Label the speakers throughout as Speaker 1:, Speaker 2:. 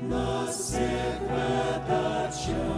Speaker 1: Святой Ты, святой.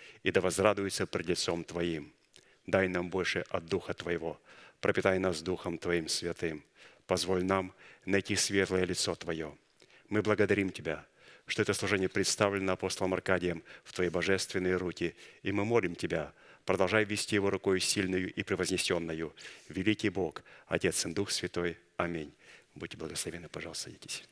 Speaker 2: и да возрадуются пред лицом Твоим. Дай нам больше от Духа Твоего, пропитай нас Духом Твоим святым. Позволь нам найти светлое лицо Твое. Мы благодарим Тебя, что это служение представлено апостолом Аркадием в Твои божественные руки, и мы молим Тебя, продолжай вести его рукой сильную и превознесенную. Великий Бог, Отец и Дух Святой. Аминь. Будьте благословены, пожалуйста, садитесь.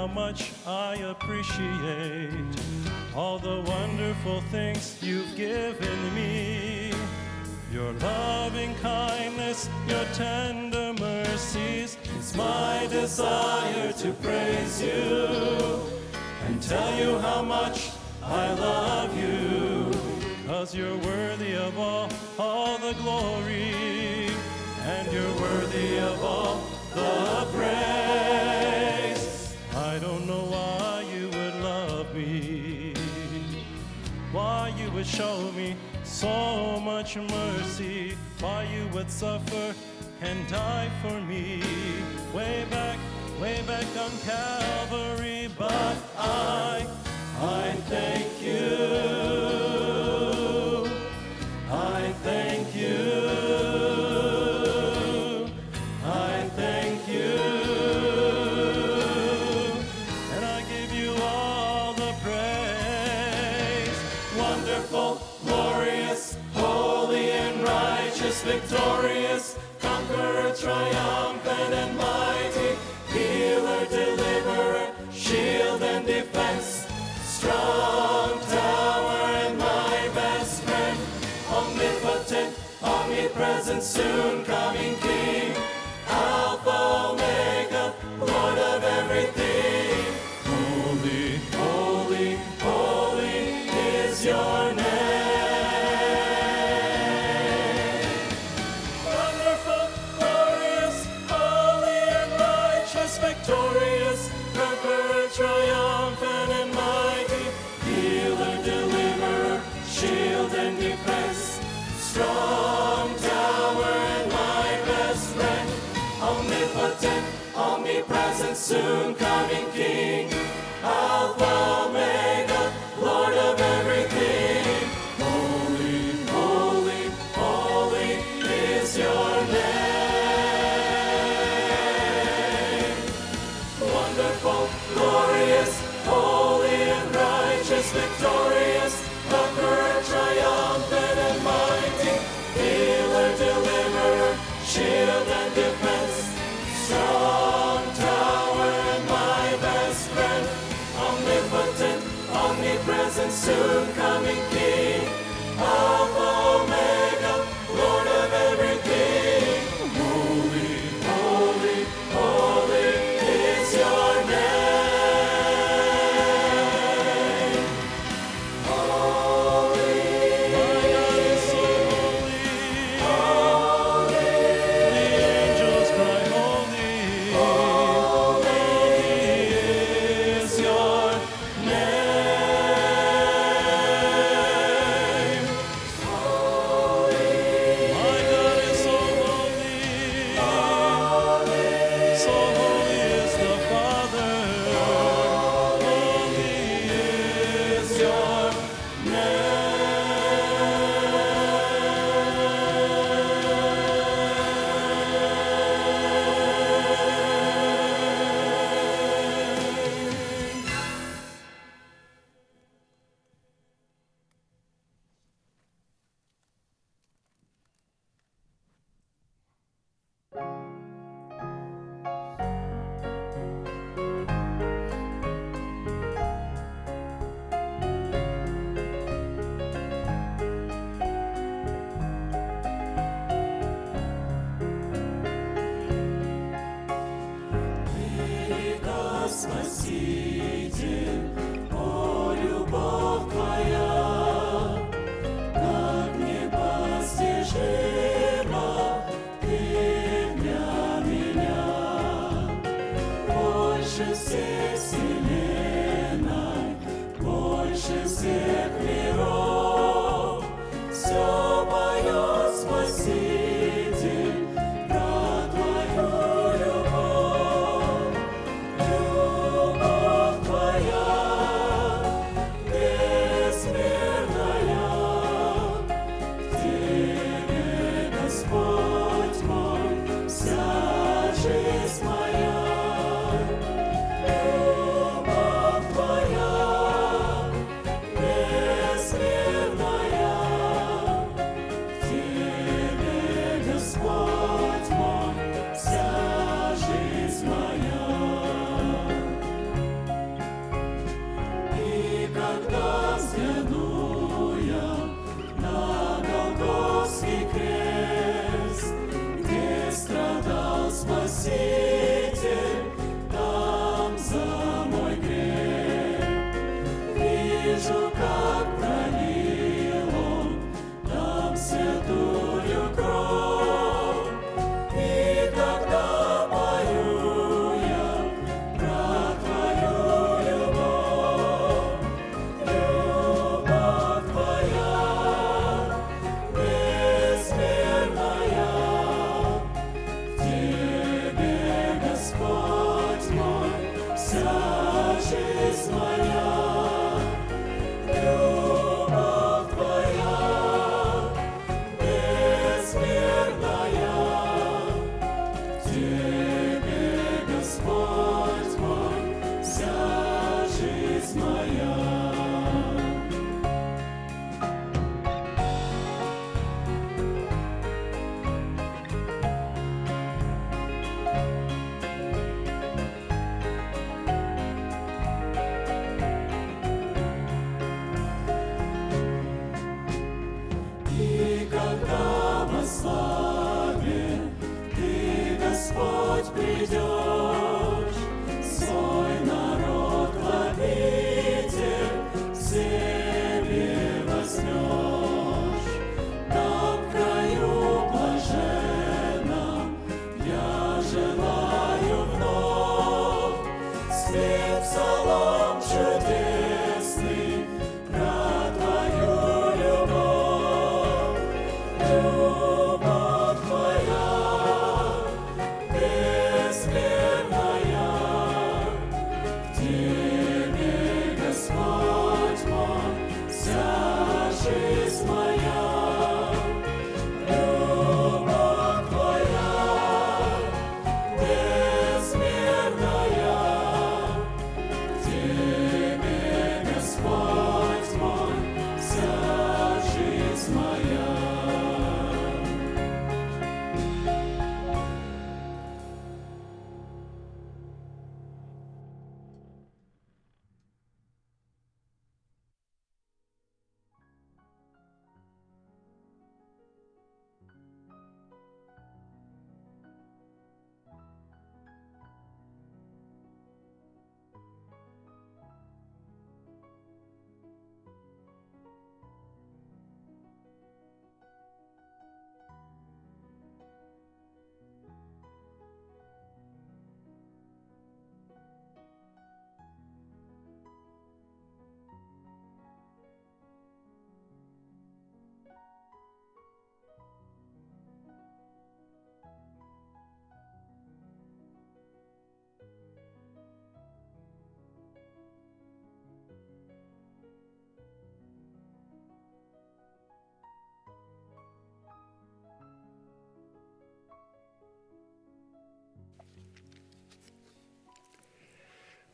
Speaker 3: How much die for me. Way back, way back on Calvary, omnipotent, soon coming King, to come.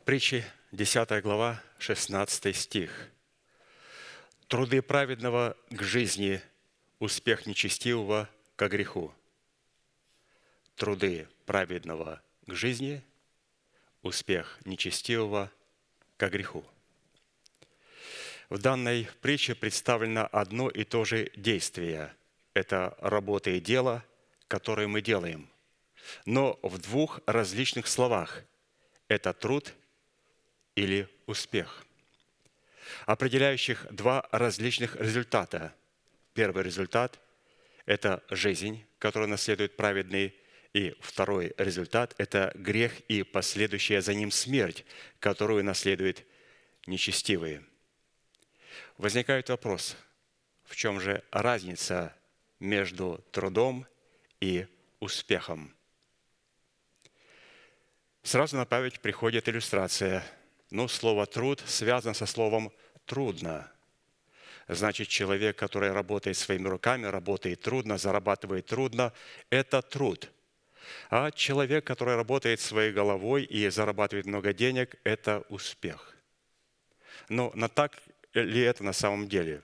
Speaker 2: Притчи, 10 глава, 16 стих. «Труды праведного к жизни, успех нечестивого к греху». Труды праведного к жизни, успех нечестивого к греху. В данной притче представлено одно и то же действие. Это работа и дело, которое мы делаем. Но в двух различных словах. Это труд или успех. Определяющих два различных результата. Первый результат – это жизнь, которую наследует праведный, и второй результат – это грех и последующая за ним смерть, которую наследует нечестивые. Возникает вопрос, в чем же разница между трудом и успехом? Сразу на память приходит иллюстрация. Ну, слово «труд» связано со словом «трудно». Значит, человек, который работает своими руками, работает трудно, зарабатывает трудно – это труд. А человек, который работает своей головой и зарабатывает много денег – это успех. Но на так ли это на самом деле?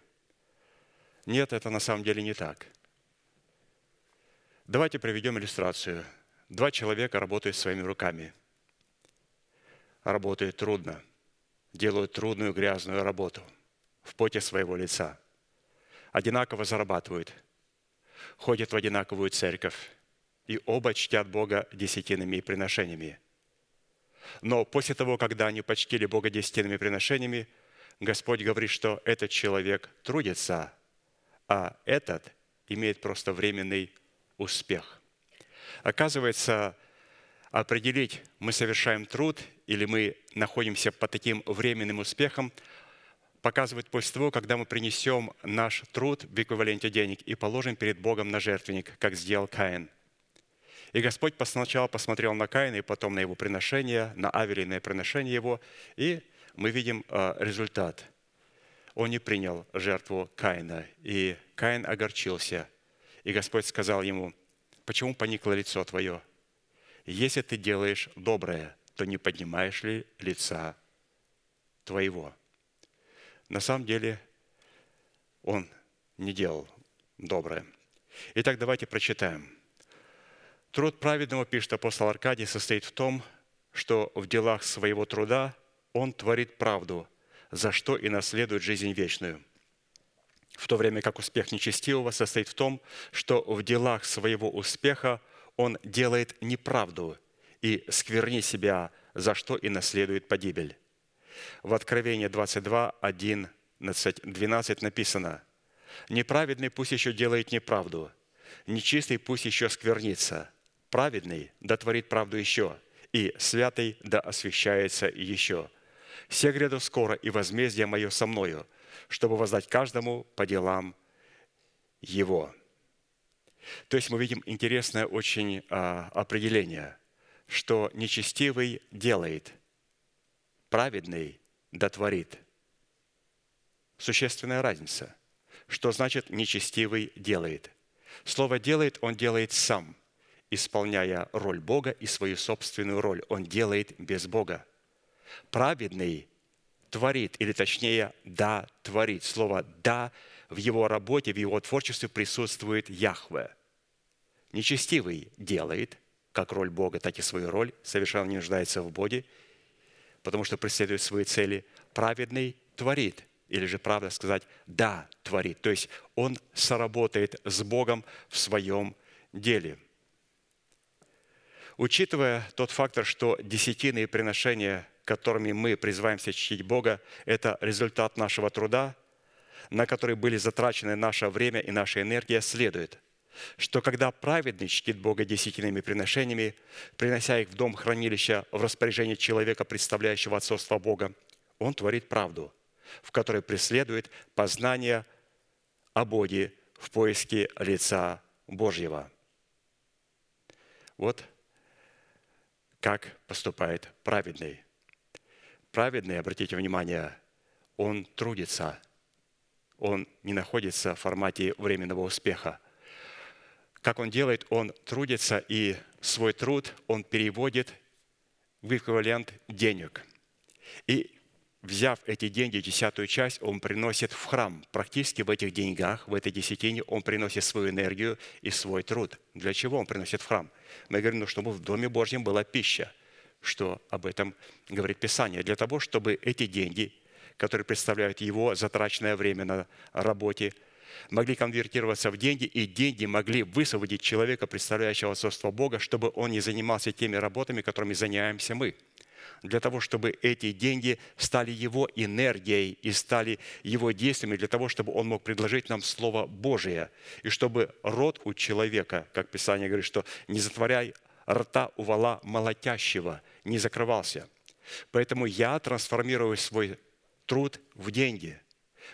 Speaker 2: Нет, это на самом деле не так. Давайте приведем иллюстрацию. Два человека работают своими руками – работают трудно, делают трудную грязную работу в поте своего лица. Одинаково зарабатывают, ходят в одинаковую церковь, и оба чтят Бога десятинными приношениями. Но после того, когда они почтили Бога десятинными приношениями, Господь говорит, что этот человек трудится, а этот имеет просто временный успех. Оказывается, определить, мы совершаем труд или мы находимся под таким временным успехом, показывает после того, когда мы принесем наш труд в эквиваленте денег и положим перед Богом на жертвенник, как сделал Каин. И Господь сначала посмотрел на Каина, и потом на его приношение, на авелиное приношение его, и мы видим а, результат. Он не принял жертву Каина, и Каин огорчился. И Господь сказал ему, почему поникло лицо твое? Если ты делаешь доброе, то не поднимаешь ли лица твоего? На самом деле он не делал доброе. Итак, давайте прочитаем. Труд праведного, пишет апостол Аркадий, состоит в том, что в делах своего труда он творит правду, за что и наследует жизнь вечную. В то время как успех нечестивого состоит в том, что в делах своего успеха – он делает неправду и скверни себя, за что и наследует погибель. В Откровении 22, 11, 12 написано, «Неправедный пусть еще делает неправду, нечистый пусть еще сквернится, праведный да творит правду еще, и святый да освящается еще. Все гряду скоро, и возмездие мое со мною, чтобы воздать каждому по делам его». То есть мы видим интересное очень а, определение, что нечестивый делает, праведный дотворит. Существенная разница. Что значит нечестивый делает? Слово «делает» он делает сам, исполняя роль Бога и свою собственную роль. Он делает без Бога. Праведный творит, или точнее, да, творит. Слово «да» в его работе, в его творчестве присутствует Яхве. Нечестивый делает, как роль Бога, так и свою роль, совершенно не нуждается в Боге, потому что преследует свои цели. Праведный творит, или же правда сказать «да» творит. То есть он соработает с Богом в своем деле. Учитывая тот фактор, что десятины и приношения, которыми мы призываемся чтить Бога, это результат нашего труда, на который были затрачены наше время и наша энергия, следует, что когда праведный чтит Бога десятинными приношениями, принося их в дом хранилища в распоряжение человека, представляющего отцовство Бога, он творит правду, в которой преследует познание о Боге в поиске лица Божьего. Вот как поступает праведный. Праведный, обратите внимание, он трудится – он не находится в формате временного успеха. Как он делает? Он трудится, и свой труд он переводит в эквивалент денег. И взяв эти деньги, десятую часть, он приносит в храм. Практически в этих деньгах, в этой десятине он приносит свою энергию и свой труд. Для чего он приносит в храм? Мы говорим, ну, чтобы в Доме Божьем была пища. Что об этом говорит Писание? Для того, чтобы эти деньги, которые представляют его затраченное время на работе, могли конвертироваться в деньги, и деньги могли высвободить человека, представляющего отцовство Бога, чтобы он не занимался теми работами, которыми занимаемся мы – для того, чтобы эти деньги стали его энергией и стали его действиями, для того, чтобы он мог предложить нам Слово Божие, и чтобы рот у человека, как Писание говорит, что не затворяй рта у вала молотящего, не закрывался. Поэтому я трансформирую свой труд в деньги.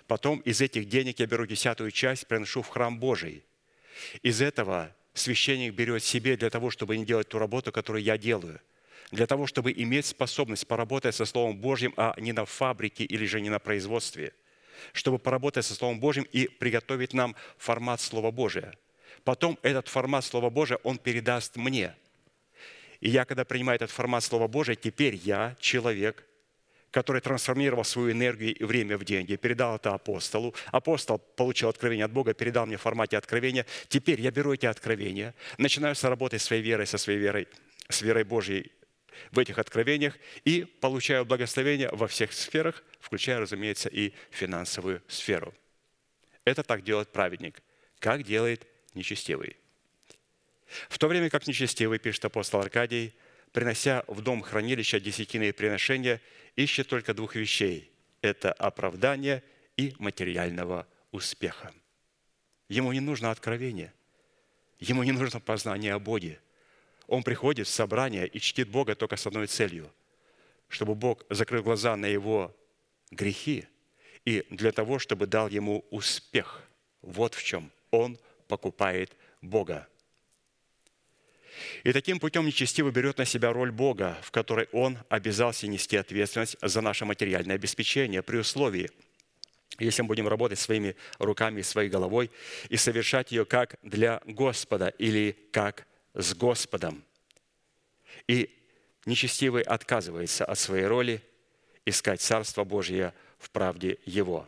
Speaker 2: Потом из этих денег я беру десятую часть, приношу в храм Божий. Из этого священник берет себе для того, чтобы не делать ту работу, которую я делаю – для того, чтобы иметь способность поработать со Словом Божьим, а не на фабрике или же не на производстве, чтобы поработать со Словом Божьим и приготовить нам формат Слова Божия. Потом этот формат Слова Божия Он передаст мне. И я, когда принимаю этот формат Слова Божия, теперь я человек, который трансформировал свою энергию и время в деньги, передал это апостолу. Апостол получил откровение от Бога, передал мне в формате откровения. Теперь я беру эти откровения, начинаю сработать своей верой, со своей верой, с верой Божьей в этих откровениях и получаю благословение во всех сферах, включая, разумеется, и финансовую сферу. Это так делает праведник, как делает нечестивый. В то время как нечестивый, пишет апостол Аркадий, принося в дом хранилища десятины приношения, ищет только двух вещей – это оправдание и материального успеха. Ему не нужно откровение, ему не нужно познание о Боге – он приходит в собрание и чтит Бога только с одной целью, чтобы Бог закрыл глаза на его грехи и для того, чтобы дал ему успех. Вот в чем он покупает Бога. И таким путем нечестивый берет на себя роль Бога, в которой он обязался нести ответственность за наше материальное обеспечение при условии, если мы будем работать своими руками и своей головой и совершать ее как для Господа или как с Господом. И нечестивый отказывается от своей роли искать Царство Божье в правде Его.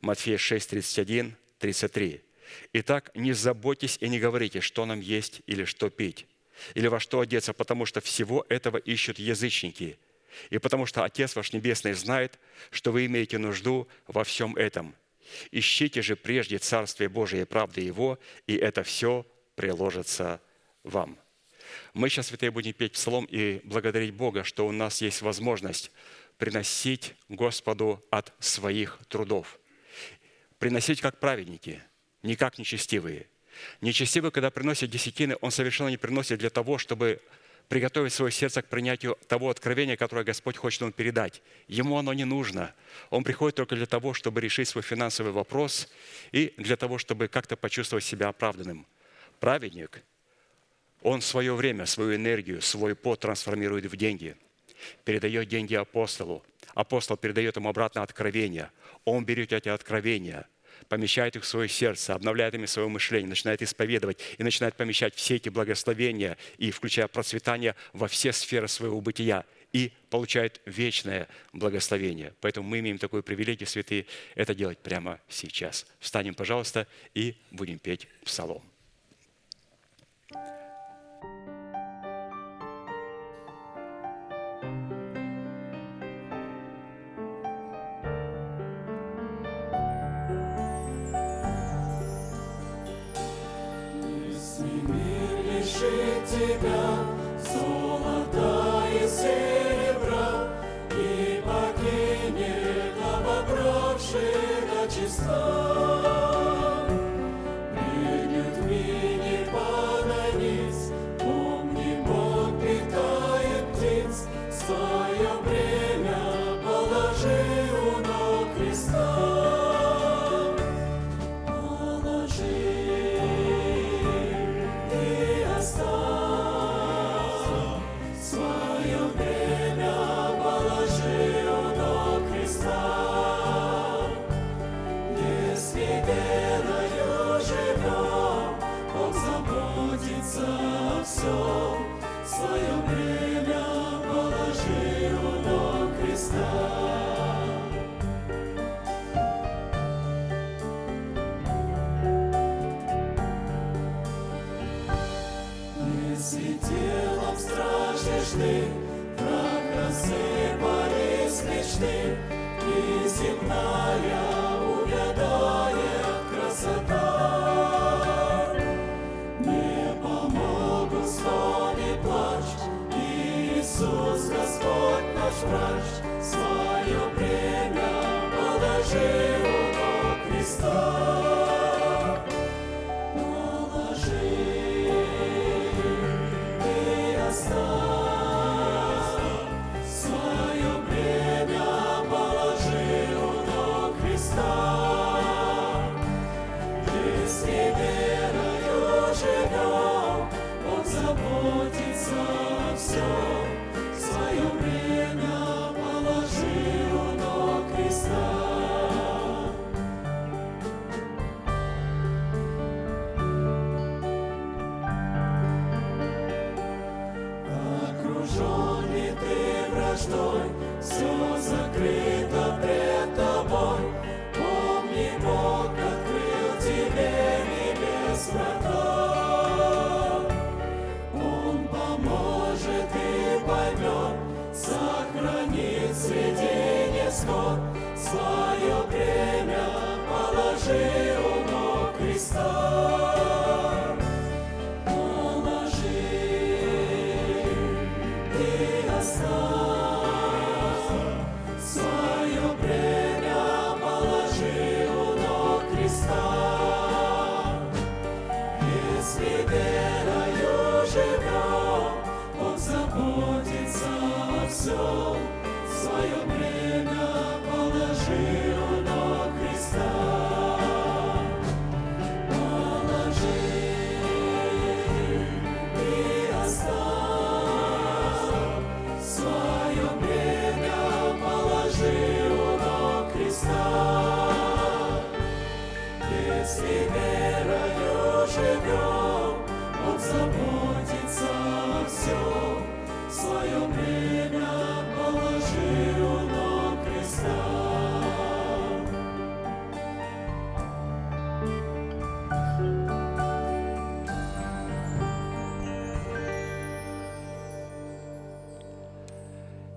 Speaker 2: Матфея 6, 31, 33. «Итак, не заботьтесь и не говорите, что нам есть или что пить, или во что одеться, потому что всего этого ищут язычники, и потому что Отец ваш Небесный знает, что вы имеете нужду во всем этом. Ищите же прежде Царствие Божие и правды Его, и это все приложится вам. Мы сейчас, святые, будем петь псалом и благодарить Бога, что у нас есть возможность приносить Господу от своих трудов. Приносить как праведники, не как нечестивые. Нечестивый, когда приносит десятины, он совершенно не приносит для того, чтобы приготовить свое сердце к принятию того откровения, которое Господь хочет ему передать. Ему оно не нужно. Он приходит только для того, чтобы решить свой финансовый вопрос и для того, чтобы как-то почувствовать себя оправданным. Праведник – он свое время, свою энергию, свой пот трансформирует в деньги, передает деньги апостолу. Апостол передает ему обратно откровения. Он берет эти откровения, помещает их в свое сердце, обновляет ими свое мышление, начинает исповедовать и начинает помещать все эти благословения и включая процветание во все сферы своего бытия и получает вечное благословение. Поэтому мы имеем такую привилегию, святые, это делать прямо сейчас. Встанем, пожалуйста, и будем петь псалом.
Speaker 3: Тебя золота и серебра, и покинет обобравшего числа. всем,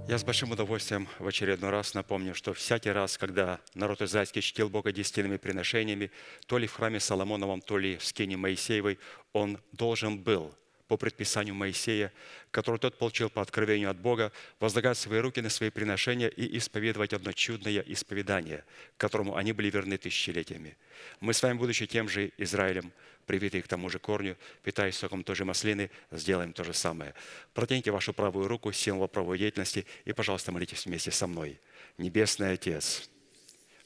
Speaker 2: Я с большим удовольствием в очередной раз напомню, что всякий раз, когда народ израильский чтил Бога десятинными приношениями, то ли в храме Соломоновом, то ли в скине Моисеевой, он должен был по предписанию Моисея, который тот получил по откровению от Бога, возлагать свои руки на свои приношения и исповедовать одно чудное исповедание, которому они были верны тысячелетиями. Мы с вами, будучи тем же Израилем, привитые к тому же корню, питаясь соком той же маслины, сделаем то же самое. Протяните вашу правую руку, символ правой деятельности, и, пожалуйста, молитесь вместе со мной. Небесный Отец,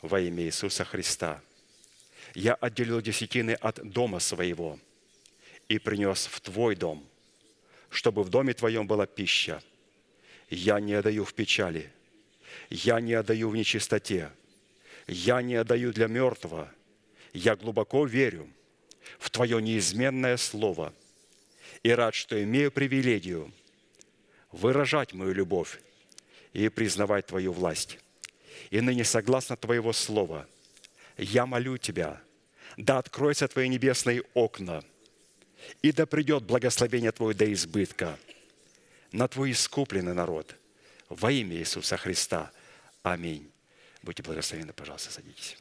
Speaker 2: во имя Иисуса Христа, я отделил десятины от дома своего и принес в Твой дом, чтобы в доме Твоем была пища. Я не отдаю в печали, я не отдаю в нечистоте, я не отдаю для мертвого, я глубоко верю в Твое неизменное Слово и рад, что имею привилегию выражать мою любовь и признавать Твою власть. И ныне, согласно Твоего Слова, я молю Тебя, да откроются Твои небесные окна, и да придет благословение Твое до избытка на Твой искупленный народ во имя Иисуса Христа. Аминь. Будьте благословенны, пожалуйста, садитесь.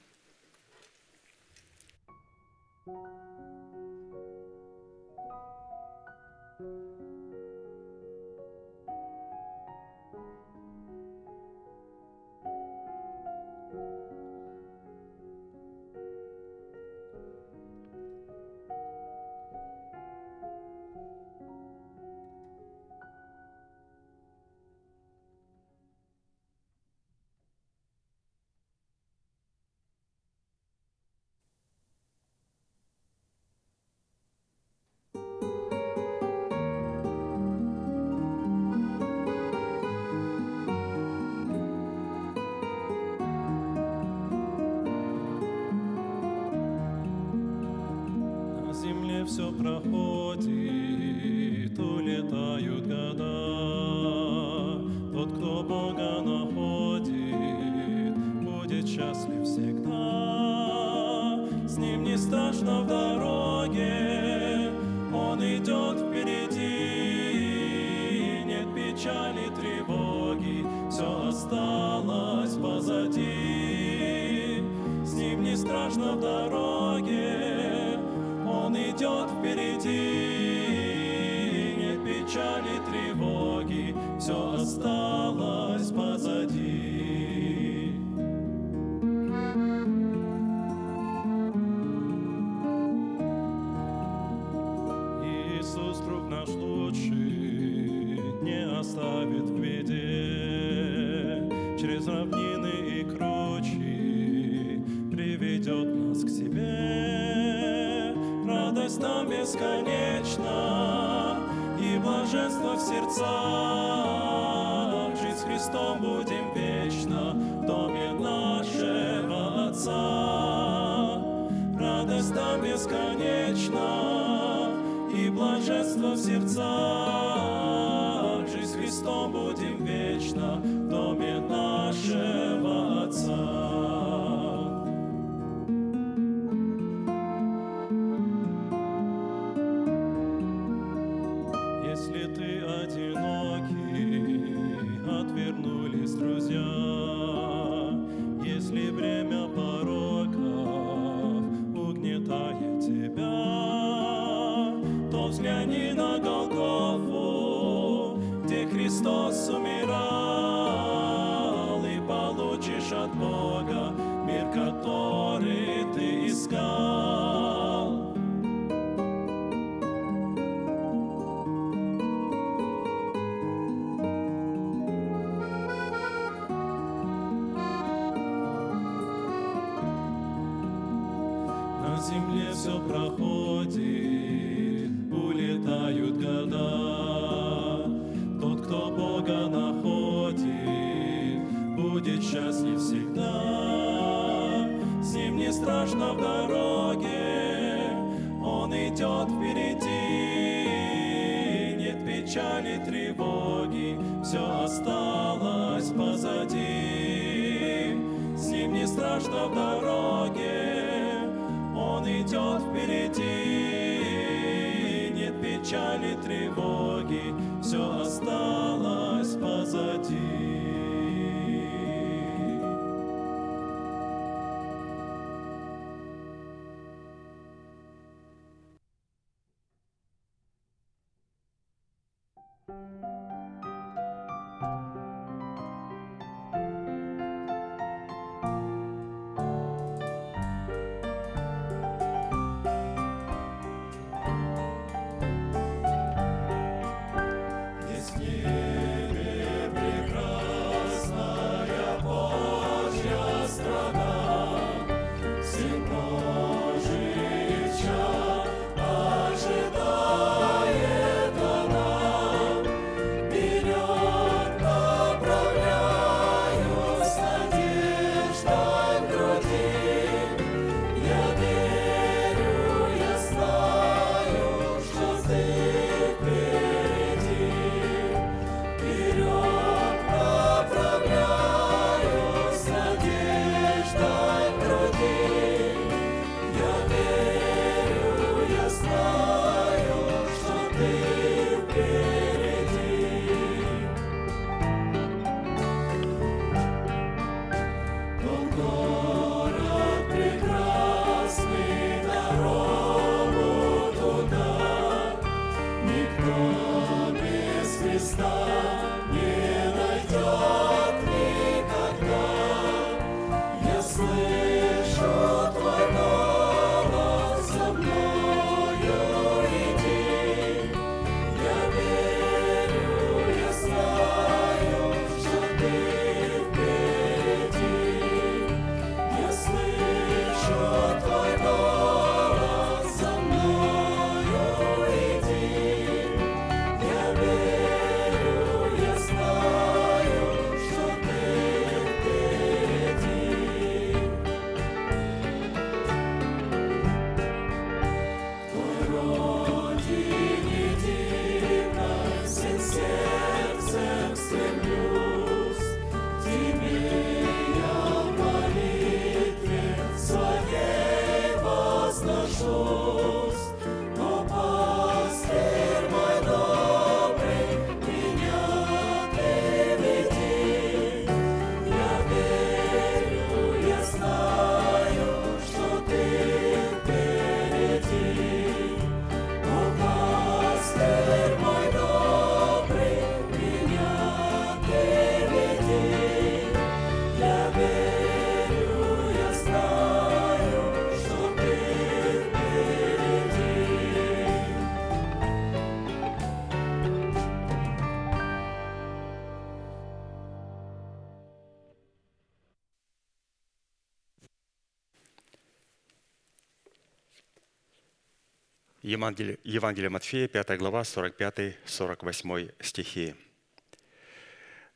Speaker 2: Евангелие, Матфея, 5 глава, 45-48 стихи.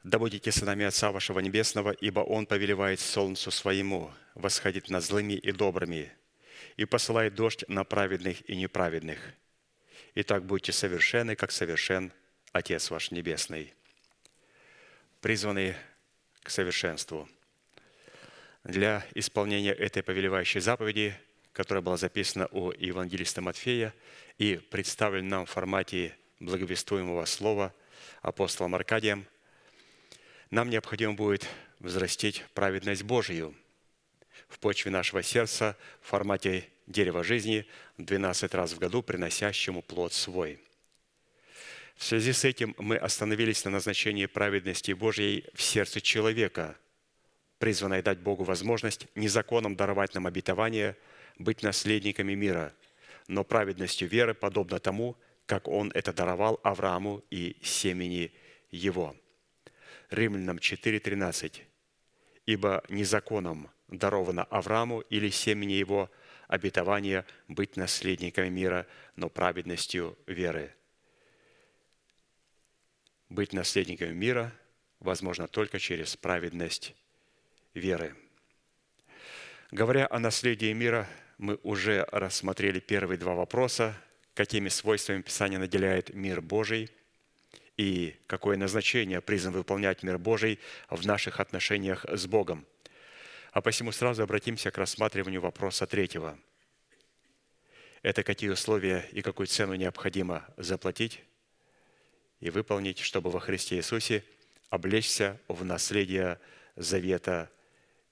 Speaker 2: «Да будете сынами Отца вашего Небесного, ибо Он повелевает солнцу своему восходить над злыми и добрыми, и посылает дождь на праведных и неправедных. Итак, будьте совершенны, как совершен Отец ваш Небесный». Призваны к совершенству. Для исполнения этой повелевающей заповеди – которая была записана у евангелиста Матфея и представлена нам в формате благовествуемого слова апостолом Аркадием, нам необходимо будет взрастить праведность Божию в почве нашего сердца в формате дерева жизни 12 раз в году, приносящему плод свой. В связи с этим мы остановились на назначении праведности Божьей в сердце человека, призванной дать Богу возможность незаконом даровать нам обетование – быть наследниками мира, но праведностью веры подобно тому, как Он это даровал Аврааму и семени его. Римлянам 4.13. «Ибо не законом даровано Аврааму или семени его обетование быть наследниками мира, но праведностью веры». Быть наследниками мира возможно только через праведность веры. Говоря о наследии мира – мы уже рассмотрели первые два вопроса, какими свойствами Писание наделяет мир Божий и какое назначение призван выполнять мир Божий в наших отношениях с Богом. А посему сразу обратимся к рассматриванию вопроса третьего. Это какие условия и какую цену необходимо заплатить и выполнить, чтобы во Христе Иисусе облечься в наследие завета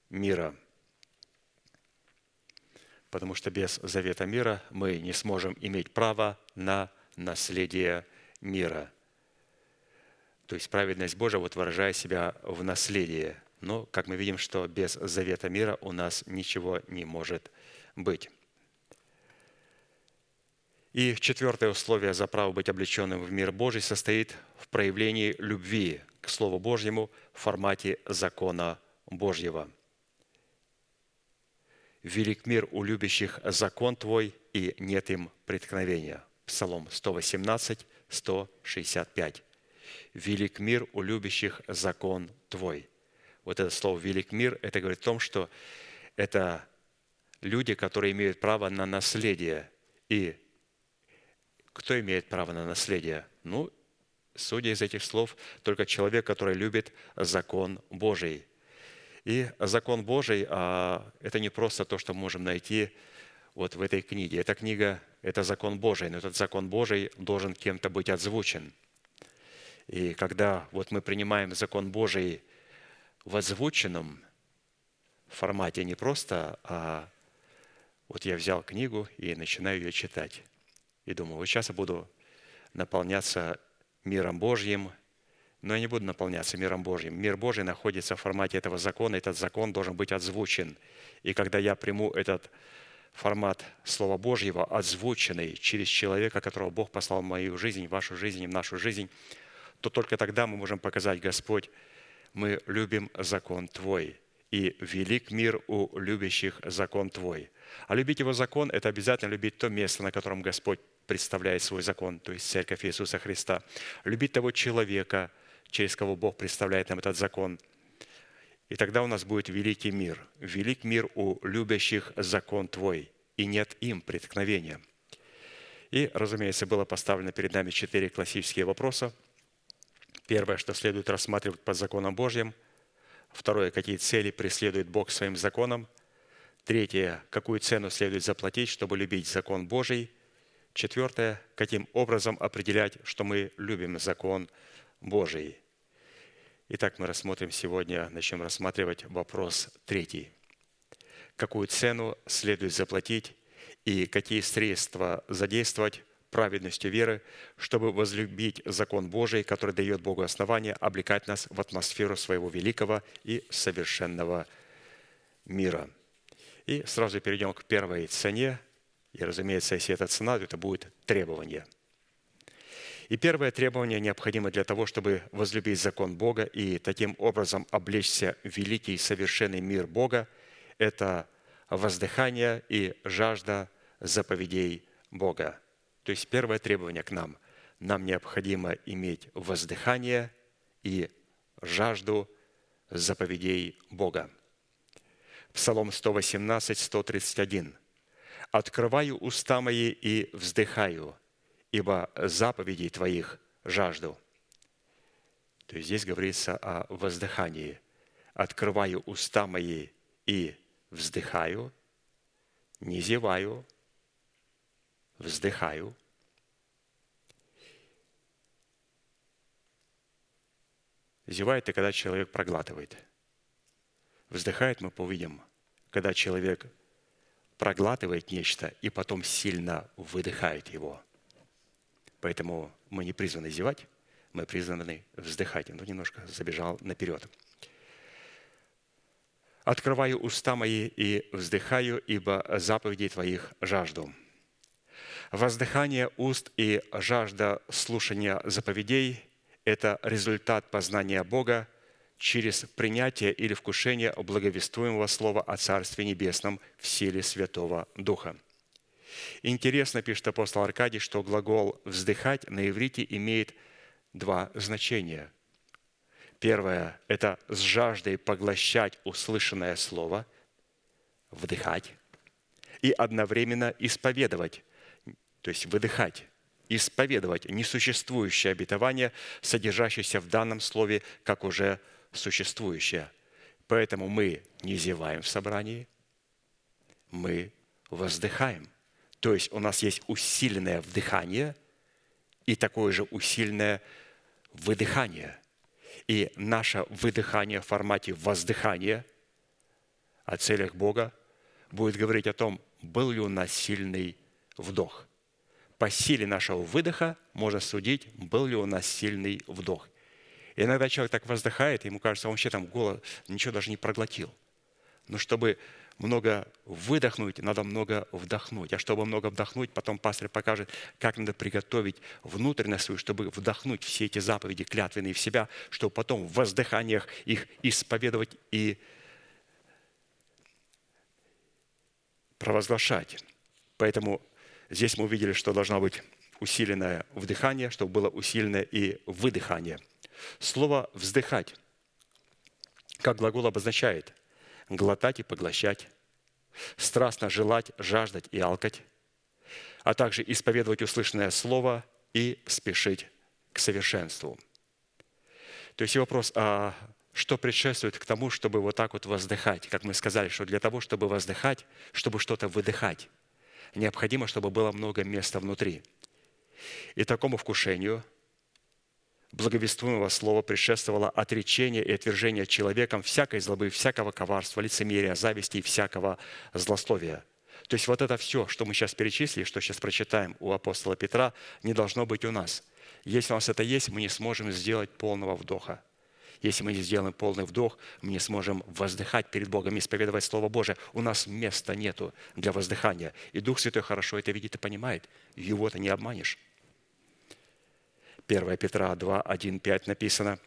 Speaker 2: мира – потому что без завета мира мы не сможем иметь право на наследие мира. То есть праведность Божия вот выражая себя в наследии. Но, как мы видим, что без завета мира у нас ничего не может быть. И четвертое условие за право быть облеченным в мир Божий состоит в проявлении любви к Слову Божьему в формате закона Божьего – велик мир у любящих закон Твой, и нет им преткновения». Псалом 118, 165. «Велик мир у любящих закон Твой». Вот это слово «велик мир» – это говорит о том, что это люди, которые имеют право на наследие. И кто имеет право на наследие? Ну, судя из этих слов, только человек, который любит закон Божий – и закон Божий а, – это не просто то, что мы можем найти вот в этой книге. Эта книга – это закон Божий, но этот закон Божий должен кем-то быть озвучен. И когда вот мы принимаем закон Божий в озвученном формате, не просто, а вот я взял книгу и начинаю ее читать. И думаю, вот сейчас я буду наполняться миром Божьим – но я не буду наполняться миром Божьим. Мир Божий находится в формате этого закона, этот закон должен быть озвучен. И когда я приму этот формат Слова Божьего, озвученный через человека, которого Бог послал в мою жизнь, в вашу жизнь, в нашу жизнь, то только тогда мы можем показать, Господь, мы любим закон Твой, и велик мир у любящих закон Твой. А любить Его закон – это обязательно любить то место, на котором Господь представляет свой закон, то есть Церковь Иисуса Христа. Любить того человека – через кого Бог представляет нам этот закон. И тогда у нас будет великий мир. Велик мир у любящих закон Твой, и нет им преткновения. И, разумеется, было поставлено перед нами четыре классические вопроса. Первое, что следует рассматривать под законом Божьим. Второе, какие цели преследует Бог своим законом. Третье, какую цену следует заплатить, чтобы любить закон Божий. Четвертое, каким образом определять, что мы любим закон Божий. Итак, мы рассмотрим сегодня, начнем рассматривать вопрос третий. Какую цену следует заплатить и какие средства задействовать праведностью веры, чтобы возлюбить закон Божий, который дает Богу основание облекать нас в атмосферу своего великого и совершенного мира. И сразу перейдем к первой цене. И, разумеется, если это цена, то это будет требование – и первое требование необходимо для того, чтобы возлюбить закон Бога и таким образом облечься в великий и совершенный мир Бога, это воздыхание и жажда заповедей Бога. То есть первое требование к нам. Нам необходимо иметь воздыхание и жажду заповедей Бога. Псалом 118, 131. «Открываю уста мои и вздыхаю, ибо заповедей Твоих жажду». То есть здесь говорится о воздыхании. «Открываю уста мои и вздыхаю, не зеваю, вздыхаю». Зевает – это когда человек проглатывает. Вздыхает, мы увидим, когда человек проглатывает нечто и потом сильно выдыхает его. Поэтому мы не призваны зевать, мы призваны вздыхать. Ну, немножко забежал наперед. «Открываю уста мои и вздыхаю, ибо заповедей Твоих жажду». Воздыхание уст и жажда слушания заповедей – это результат познания Бога через принятие или вкушение благовествуемого слова о Царстве Небесном в силе Святого Духа. Интересно, пишет апостол Аркадий, что глагол «вздыхать» на иврите имеет два значения. Первое – это с жаждой поглощать услышанное слово, вдыхать, и одновременно исповедовать, то есть выдыхать, исповедовать несуществующее обетование, содержащееся в данном слове, как уже существующее. Поэтому мы не зеваем в собрании, мы воздыхаем. То есть у нас есть усиленное вдыхание и такое же усиленное выдыхание. И наше выдыхание в формате воздыхания о целях Бога будет говорить о том, был ли у нас сильный вдох. По силе нашего выдоха можно судить, был ли у нас сильный вдох. И иногда человек так воздыхает, ему кажется, он вообще там голос ничего даже не проглотил. Но чтобы много выдохнуть, надо много вдохнуть. А чтобы много вдохнуть, потом пастор покажет, как надо приготовить внутренность свою, чтобы вдохнуть все эти заповеди клятвенные в себя, чтобы потом в воздыханиях их исповедовать и провозглашать. Поэтому здесь мы увидели, что должно быть усиленное вдыхание, чтобы было усиленное и выдыхание. Слово «вздыхать» как глагол обозначает – глотать и поглощать, страстно желать, жаждать и алкать, а также исповедовать услышанное слово и спешить к совершенству. То есть вопрос, а что предшествует к тому, чтобы вот так вот воздыхать? Как мы сказали, что для того, чтобы воздыхать, чтобы что-то выдыхать, необходимо, чтобы было много места внутри. И такому вкушению – благовествуемого слова предшествовало отречение и отвержение человеком всякой злобы, всякого коварства, лицемерия, зависти и всякого злословия. То есть вот это все, что мы сейчас перечислили, что сейчас прочитаем у апостола Петра, не должно быть у нас. Если у нас это есть, мы не сможем сделать полного вдоха. Если мы не сделаем полный вдох, мы не сможем воздыхать перед Богом, исповедовать Слово Божие. У нас места нету для воздыхания. И Дух Святой хорошо это видит и понимает. Его-то не обманешь. 1 Петра 2, 1, 5 написано.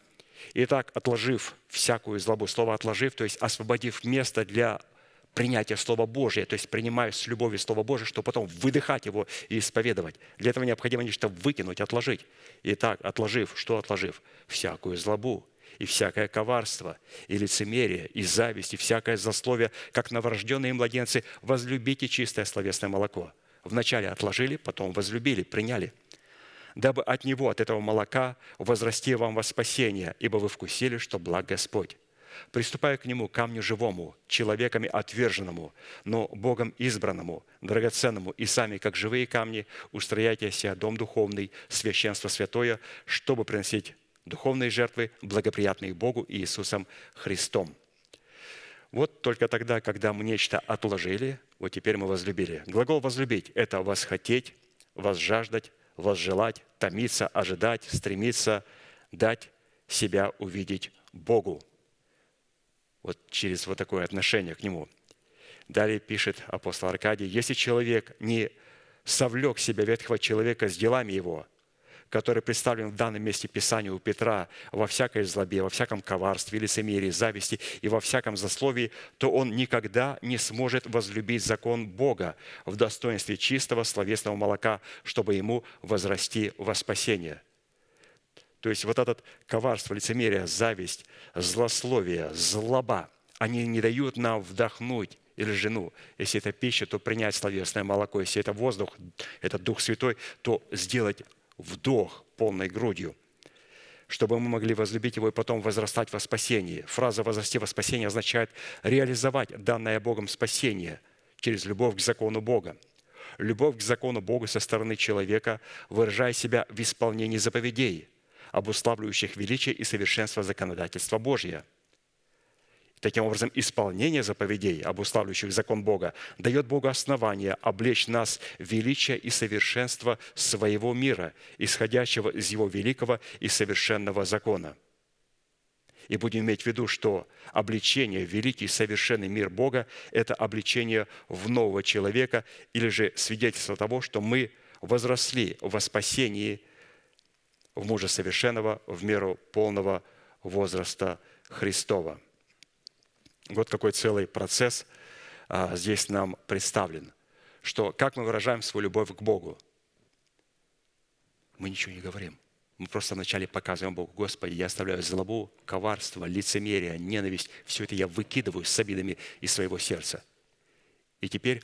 Speaker 2: Итак, отложив всякую злобу, слово «отложив», то есть освободив место для принятия Слова Божия, то есть принимая с любовью Слово Божие, чтобы потом выдыхать его и исповедовать. Для этого необходимо нечто выкинуть, отложить. Итак, отложив, что отложив? Всякую злобу, и всякое коварство, и лицемерие, и зависть, и всякое злословие, как новорожденные младенцы, возлюбите чистое словесное молоко. Вначале отложили, потом возлюбили, приняли – дабы от него, от этого молока, возрасти вам во спасение, ибо вы вкусили, что благ Господь. Приступая к Нему, камню живому, человеками отверженному, но Богом избранному, драгоценному, и сами, как живые камни, устрояйте себя дом духовный, священство святое, чтобы приносить духовные жертвы, благоприятные Богу и Иисусом Христом. Вот только тогда, когда мы нечто отложили, вот теперь мы возлюбили. Глагол «возлюбить» – это «восхотеть», «возжаждать», возжелать, томиться, ожидать, стремиться дать себя увидеть Богу. Вот через вот такое отношение к Нему. Далее пишет апостол Аркадий, если человек не совлек себя ветхого человека с делами его, который представлен в данном месте Писания у Петра во всякой злобе, во всяком коварстве, лицемерии, зависти и во всяком засловии, то он никогда не сможет возлюбить закон Бога в достоинстве чистого словесного молока, чтобы ему возрасти во спасение». То есть вот этот коварство, лицемерие, зависть, злословие, злоба, они не дают нам вдохнуть или жену. Если это пища, то принять словесное молоко. Если это воздух, это Дух Святой, то сделать вдох полной грудью, чтобы мы могли возлюбить Его и потом возрастать во спасении. Фраза «возрасти во спасение» означает реализовать данное Богом спасение через любовь к закону Бога. Любовь к закону Бога со стороны человека, выражая себя в исполнении заповедей, обуславливающих величие и совершенство законодательства Божия – Таким образом, исполнение заповедей, обуславливающих закон Бога, дает Богу основание облечь нас величие и совершенство своего мира, исходящего из Его великого и совершенного закона. И будем иметь в виду, что обличение в великий и совершенный мир Бога – это обличение в нового человека или же свидетельство того, что мы возросли во спасении в мужа совершенного в меру полного возраста Христова – вот какой целый процесс а, здесь нам представлен. Что как мы выражаем свою любовь к Богу? Мы ничего не говорим. Мы просто вначале показываем Богу, Господи, я оставляю злобу, коварство, лицемерие, ненависть. Все это я выкидываю с обидами из своего сердца. И теперь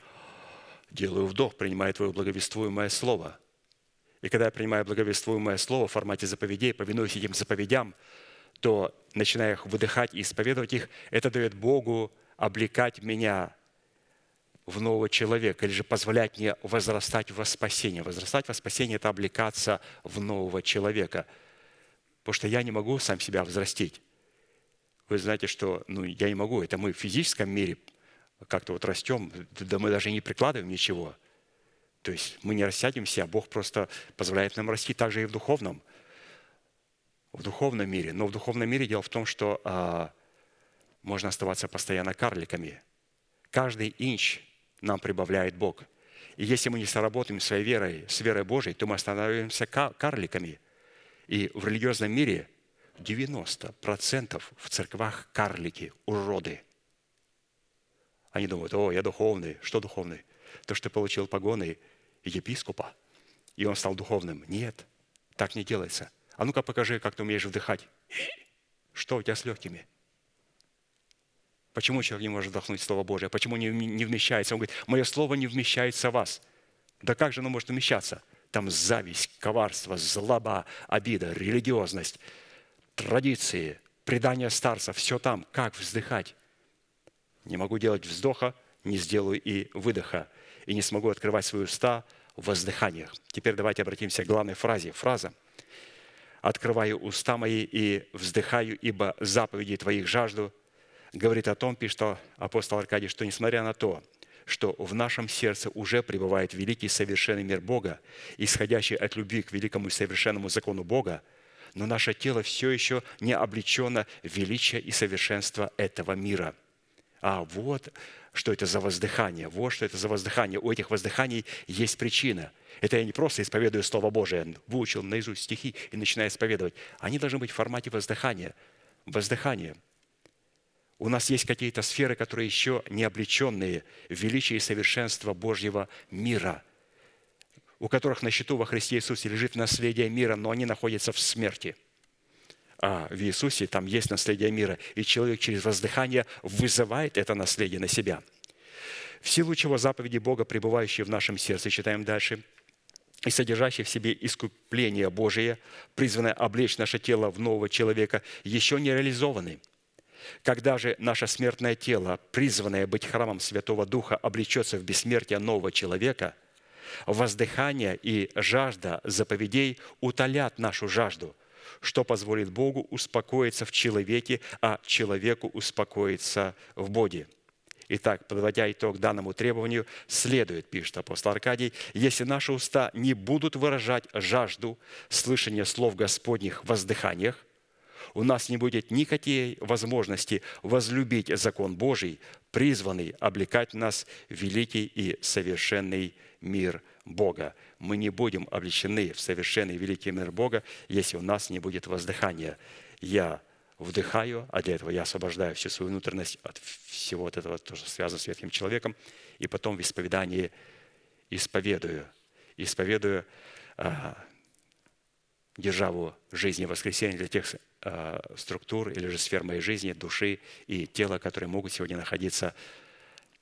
Speaker 2: делаю вдох, принимая Твое благовествуемое слово. И когда я принимаю благовествуемое слово в формате заповедей, повинуюсь этим заповедям, то, начиная их выдыхать и исповедовать их, это дает Богу облекать меня в нового человека, или же позволять мне возрастать во спасение. Возрастать во спасение – это облекаться в нового человека. Потому что я не могу сам себя взрастить. Вы знаете, что ну, я не могу. Это мы в физическом мире как-то вот растем, да мы даже не прикладываем ничего. То есть мы не растягиваемся, а Бог просто позволяет нам расти также и в духовном – в духовном мире. Но в духовном мире дело в том, что а, можно оставаться постоянно карликами. Каждый инч нам прибавляет Бог. И если мы не сработаем своей верой, с верой Божией, то мы становимся карликами. И в религиозном мире 90% в церквах карлики, уроды. Они думают, о, я духовный. Что духовный? То, что ты получил погоны епископа, и он стал духовным. Нет, так не делается – а ну-ка покажи, как ты умеешь вдыхать. Что у тебя с легкими? Почему человек не может вдохнуть Слово Божие? Почему не, не вмещается? Он говорит, мое Слово не вмещается в вас. Да как же оно может вмещаться? Там зависть, коварство, злоба, обида, религиозность, традиции, предание старцев. Все там. Как вздыхать? Не могу делать вздоха, не сделаю и выдоха. И не смогу открывать свои уста в воздыханиях. Теперь давайте обратимся к главной фразе. Фраза – открываю уста мои и вздыхаю, ибо заповеди Твоих жажду, говорит о том, пишет апостол Аркадий, что несмотря на то, что в нашем сердце уже пребывает великий совершенный мир Бога, исходящий от любви к великому и совершенному закону Бога, но наше тело все еще не облечено в величие и совершенство этого мира. А вот что это за воздыхание, вот что это за воздыхание. У этих воздыханий есть причина – это я не просто исповедую Слово Божие, выучил наизусть стихи и начинаю исповедовать. Они должны быть в формате воздыхания. Воздыхание. У нас есть какие-то сферы, которые еще не облеченные в величие и совершенство Божьего мира, у которых на счету во Христе Иисусе лежит наследие мира, но они находятся в смерти. А в Иисусе там есть наследие мира, и человек через воздыхание вызывает это наследие на себя. В силу чего заповеди Бога, пребывающие в нашем сердце, читаем дальше – и содержащий в себе искупление Божие, призванное облечь наше тело в нового человека, еще не реализованы. Когда же наше смертное тело, призванное быть храмом Святого Духа, облечется в бессмертие нового человека, воздыхание и жажда заповедей утолят нашу жажду, что позволит Богу успокоиться в человеке, а человеку успокоиться в Боге. Итак, подводя итог данному требованию, следует, пишет апостол Аркадий, если наши уста не будут выражать жажду слышания слов Господних в воздыханиях, у нас не будет никакой возможности возлюбить закон Божий, призванный облекать нас в великий и совершенный мир Бога. Мы не будем облечены в совершенный великий мир Бога, если у нас не будет воздыхания. Я вдыхаю, а для этого я освобождаю всю свою внутренность от всего вот этого, то, что связано с ветхим человеком, и потом в исповедании исповедую. Исповедую а, державу жизни воскресения для тех а, структур или же сфер моей жизни, души и тела, которые могут сегодня находиться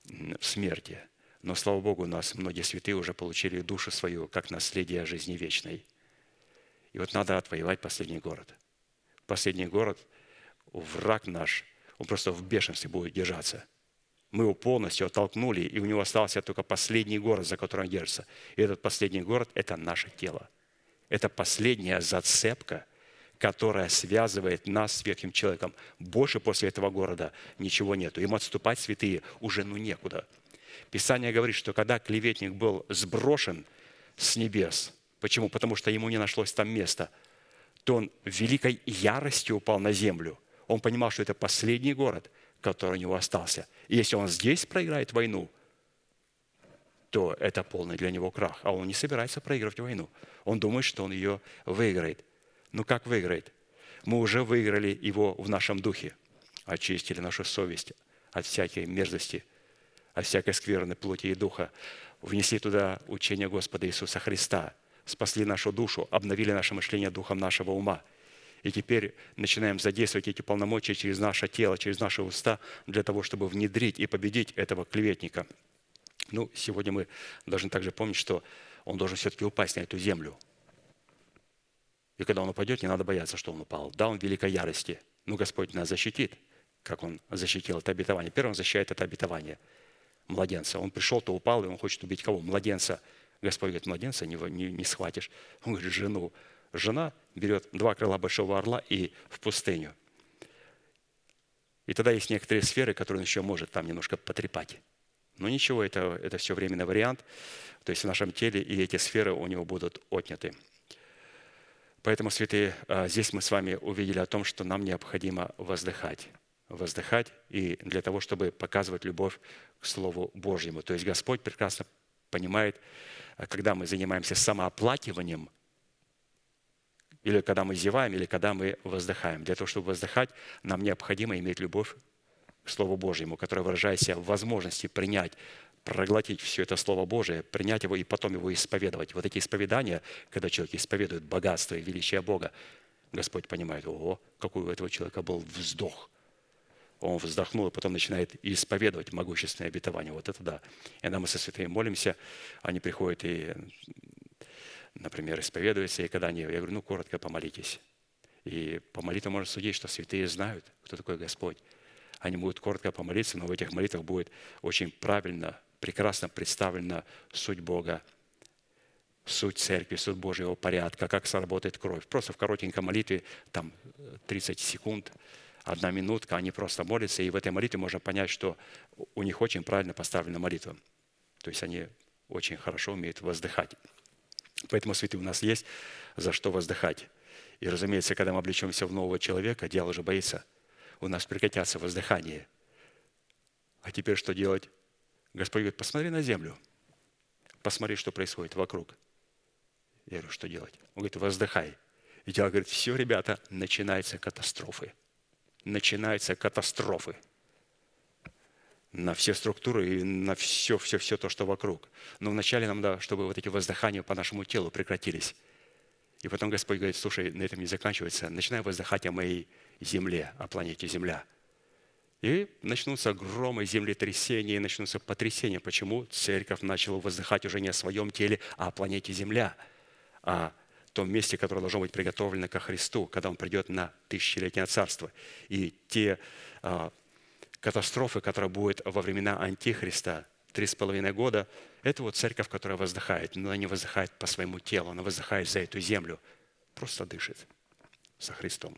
Speaker 2: в смерти. Но, слава Богу, у нас многие святые уже получили душу свою как наследие жизни вечной. И вот надо отвоевать последний город. Последний город, враг наш, он просто в бешенстве будет держаться. Мы его полностью оттолкнули, и у него остался только последний город, за который он держится. И этот последний город – это наше тело. Это последняя зацепка, которая связывает нас с ветхим человеком. Больше после этого города ничего нету. Им отступать святые уже ну некуда. Писание говорит, что когда клеветник был сброшен с небес, почему? Потому что ему не нашлось там места, то он великой яростью упал на землю. Он понимал, что это последний город, который у него остался. И если он здесь проиграет войну, то это полный для него крах. А он не собирается проигрывать войну. Он думает, что он ее выиграет. Ну как выиграет? Мы уже выиграли его в нашем духе. Очистили нашу совесть от всякой мерзости, от всякой скверной плоти и духа. Внесли туда учение Господа Иисуса Христа. Спасли нашу душу, обновили наше мышление духом нашего ума. И теперь начинаем задействовать эти полномочия через наше тело, через наши уста, для того, чтобы внедрить и победить этого клеветника. Ну, сегодня мы должны также помнить, что он должен все-таки упасть на эту землю – и когда он упадет, не надо бояться, что он упал. Да, он в великой ярости, но Господь нас защитит, как он защитил это обетование. Первым защищает это обетование младенца. Он пришел, то упал, и он хочет убить кого? Младенца. Господь говорит, младенца не, не, не схватишь. Он говорит, жену. Жена берет два крыла большого орла и в пустыню. И тогда есть некоторые сферы, которые он еще может там немножко потрепать. Но ничего, это, это все временный вариант. То есть в нашем теле и эти сферы у него будут отняты. Поэтому, святые, а, здесь мы с вами увидели о том, что нам необходимо воздыхать. Воздыхать и для того, чтобы показывать любовь к Слову Божьему. То есть Господь прекрасно понимает, а, когда мы занимаемся самооплакиванием, или когда мы зеваем, или когда мы воздыхаем. Для того, чтобы воздыхать, нам необходимо иметь любовь к Слову Божьему, которая выражается в возможности принять проглотить все это Слово Божие, принять его и потом его исповедовать. Вот эти исповедания, когда человек исповедует богатство и величие Бога, Господь понимает, ого, какой у этого человека был вздох. Он вздохнул и потом начинает исповедовать могущественное обетование. Вот это да. И когда мы со святыми молимся, они приходят и, например, исповедуются, и когда они, я говорю, ну, коротко помолитесь. И по молитве можно судить, что святые знают, кто такой Господь. Они будут коротко помолиться, но в этих молитвах будет очень правильно прекрасно представлена суть Бога, суть церкви, суть Божьего порядка, как сработает кровь. Просто в коротенькой молитве, там 30 секунд, одна минутка, они просто молятся, и в этой молитве можно понять, что у них очень правильно поставлена молитва. То есть они очень хорошо умеют воздыхать. Поэтому, святые, у нас есть за что воздыхать. И, разумеется, когда мы облечемся в нового человека, дьявол уже боится. У нас прекратятся воздыхания. А теперь что делать? Господь говорит, посмотри на землю, посмотри, что происходит вокруг. Я говорю, что делать? Он говорит, воздыхай. И дьявол говорит, все, ребята, начинаются катастрофы. Начинаются катастрофы на все структуры и на все, все, все то, что вокруг. Но вначале нам надо, чтобы вот эти воздыхания по нашему телу прекратились. И потом Господь говорит, слушай, на этом не заканчивается. Начинай воздыхать о моей земле, о планете Земля. И начнутся громы, землетрясения, и начнутся потрясения. Почему церковь начала воздыхать уже не о своем теле, а о планете Земля, о том месте, которое должно быть приготовлено ко Христу, когда Он придет на тысячелетнее царство. И те а, катастрофы, которые будут во времена Антихриста, три с половиной года, это вот церковь, которая воздыхает. Но она не воздыхает по своему телу, она воздыхает за эту землю. Просто дышит со Христом.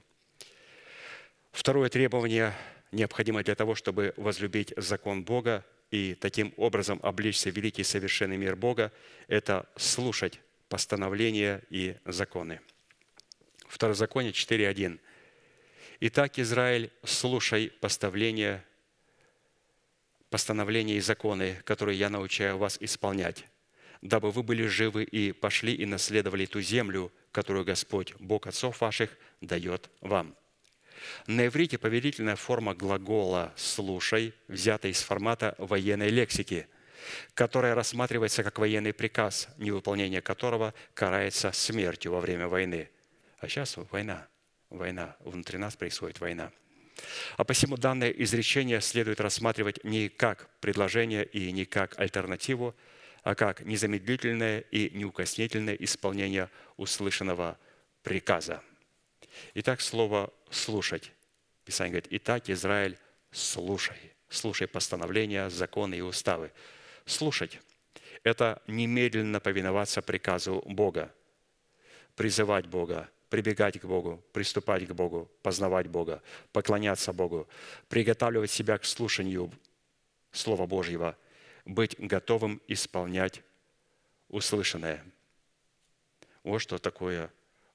Speaker 2: Второе требование необходимо для того, чтобы возлюбить закон Бога и таким образом облечься в великий совершенный мир Бога, это слушать постановления и законы. Второзаконие 4.1. «Итак, Израиль, слушай поставления, постановления и законы, которые я научаю вас исполнять. дабы вы были живы и пошли и наследовали ту землю, которую Господь, Бог отцов ваших, дает вам». На иврите повелительная форма глагола «слушай» взята из формата военной лексики, которая рассматривается как военный приказ, невыполнение которого карается смертью во время войны. А сейчас война, война, внутри нас происходит война. А посему данное изречение следует рассматривать не как предложение и не как альтернативу, а как незамедлительное и неукоснительное исполнение услышанного приказа. Итак, слово «слушать». Писание говорит, «Итак, Израиль, слушай, слушай постановления, законы и уставы». Слушать – это немедленно повиноваться приказу Бога, призывать Бога, прибегать к Богу, приступать к Богу, познавать Бога, поклоняться Богу, приготавливать себя к слушанию Слова Божьего, быть готовым исполнять услышанное. Вот что такое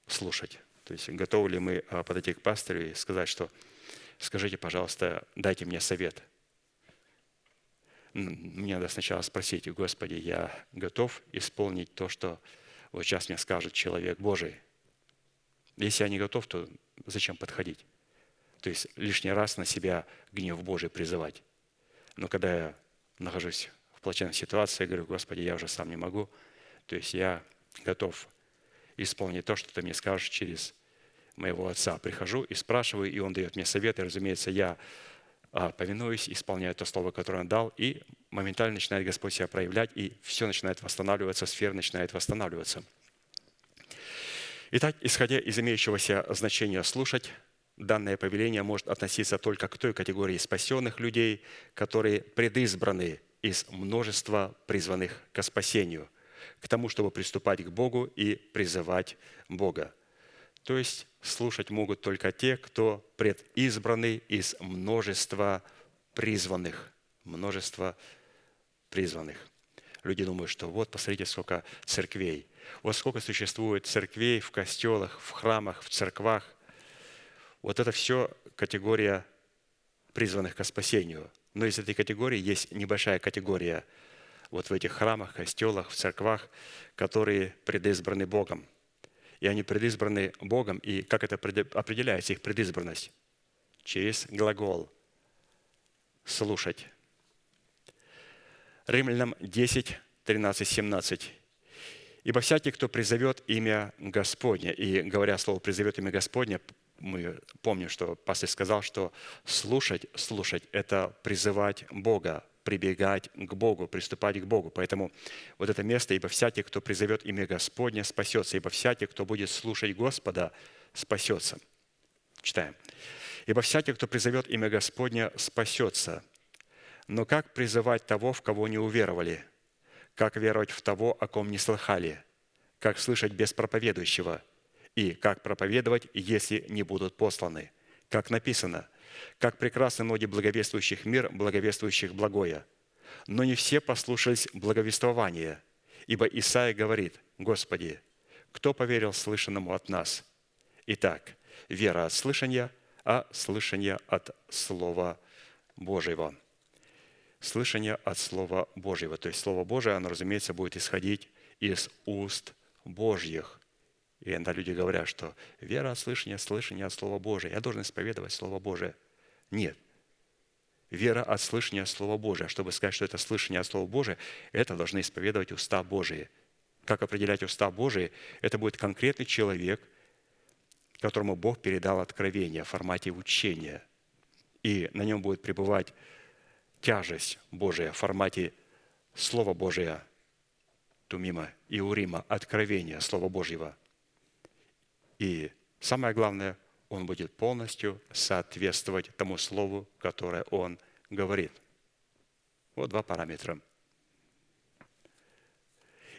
Speaker 2: слушать. То есть готовы ли мы а, подойти к пастырю и сказать, что скажите, пожалуйста, дайте мне совет. Мне надо сначала спросить, Господи, я готов исполнить то, что вот сейчас мне скажет человек Божий. Если я не готов, то зачем подходить? То есть лишний раз на себя гнев Божий призывать. Но когда я нахожусь в плачевной ситуации, я говорю, Господи, я уже сам не могу, то есть я готов исполнить то, что Ты мне скажешь через моего отца. Прихожу и спрашиваю, и он дает мне совет, и, разумеется, я а, повинуюсь, исполняю то слово, которое он дал, и моментально начинает Господь себя проявлять, и все начинает восстанавливаться, сфера начинает восстанавливаться. Итак, исходя из имеющегося значения «слушать», данное повеление может относиться только к той категории спасенных людей, которые предизбраны из множества призванных к спасению, к тому, чтобы приступать к Богу и призывать Бога. То есть слушать могут только те, кто предизбраны из множества призванных. Множество призванных. Люди думают, что вот, посмотрите, сколько церквей. Вот сколько существует церквей в костелах, в храмах, в церквах. Вот это все категория призванных к спасению. Но из этой категории есть небольшая категория вот в этих храмах, костелах, в церквах, которые предизбраны Богом – и они предизбраны Богом. И как это определяется, их предизбранность? Через глагол «слушать». Римлянам 10, 13, 17. «Ибо всякий, кто призовет имя Господне», и говоря слово «призовет имя Господне», мы помним, что пастор сказал, что слушать, слушать – это призывать Бога, прибегать к Богу, приступать к Богу. Поэтому вот это место, ибо всякий, кто призовет имя Господня, спасется, ибо всякий, кто будет слушать Господа, спасется. Читаем. Ибо всякий, кто призовет имя Господня, спасется. Но как призывать того, в кого не уверовали? Как веровать в того, о ком не слыхали? Как слышать без проповедующего? И как проповедовать, если не будут посланы? Как написано – как прекрасны ноги благовествующих мир, благовествующих благое. Но не все послушались благовествования, ибо Исаия говорит, «Господи, кто поверил слышанному от нас?» Итак, вера от слышания, а слышание от Слова Божьего. Слышание от Слова Божьего. То есть Слово Божие, оно, разумеется, будет исходить из уст Божьих. И иногда люди говорят, что вера от слышания, слышание от Слова Божия. Я должен исповедовать Слово Божие. Нет. Вера от слышания Слова Божия. Чтобы сказать, что это слышание от Слова Божия, это должны исповедовать уста Божии. Как определять уста Божии? Это будет конкретный человек, которому Бог передал откровение в формате учения. И на нем будет пребывать тяжесть Божия в формате Слова Божия, Тумима и Урима, откровения Слова Божьего – и самое главное, он будет полностью соответствовать тому слову, которое он говорит. Вот два параметра.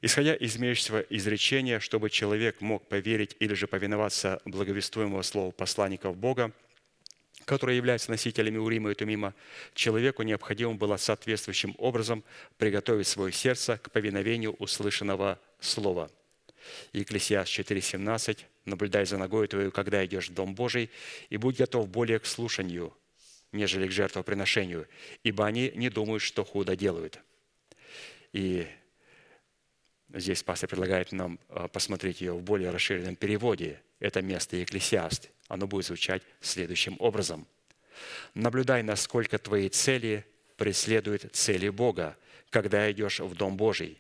Speaker 2: Исходя из имеющегося изречения, чтобы человек мог поверить или же повиноваться благовествуемого слова посланников Бога, которые являются носителями Урима и Тумима, человеку необходимо было соответствующим образом приготовить свое сердце к повиновению услышанного слова. Екклесиас 4,17 наблюдай за ногой твою, когда идешь в Дом Божий, и будь готов более к слушанию, нежели к жертвоприношению, ибо они не думают, что худо делают». И Здесь пастор предлагает нам а, посмотреть ее в более расширенном переводе. Это место Екклесиаст. Оно будет звучать следующим образом. «Наблюдай, насколько твои цели преследуют цели Бога, когда идешь в Дом Божий,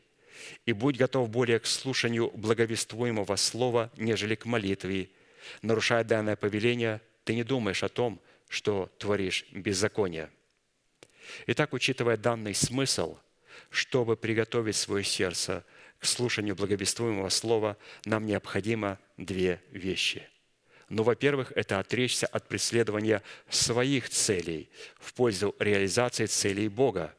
Speaker 2: и будь готов более к слушанию благовествуемого слова, нежели к молитве. Нарушая данное повеление, ты не думаешь о том, что творишь беззаконие». Итак, учитывая данный смысл, чтобы приготовить свое сердце к слушанию благовествуемого слова, нам необходимо две вещи. Ну, во-первых, это отречься от преследования своих целей в пользу реализации целей Бога,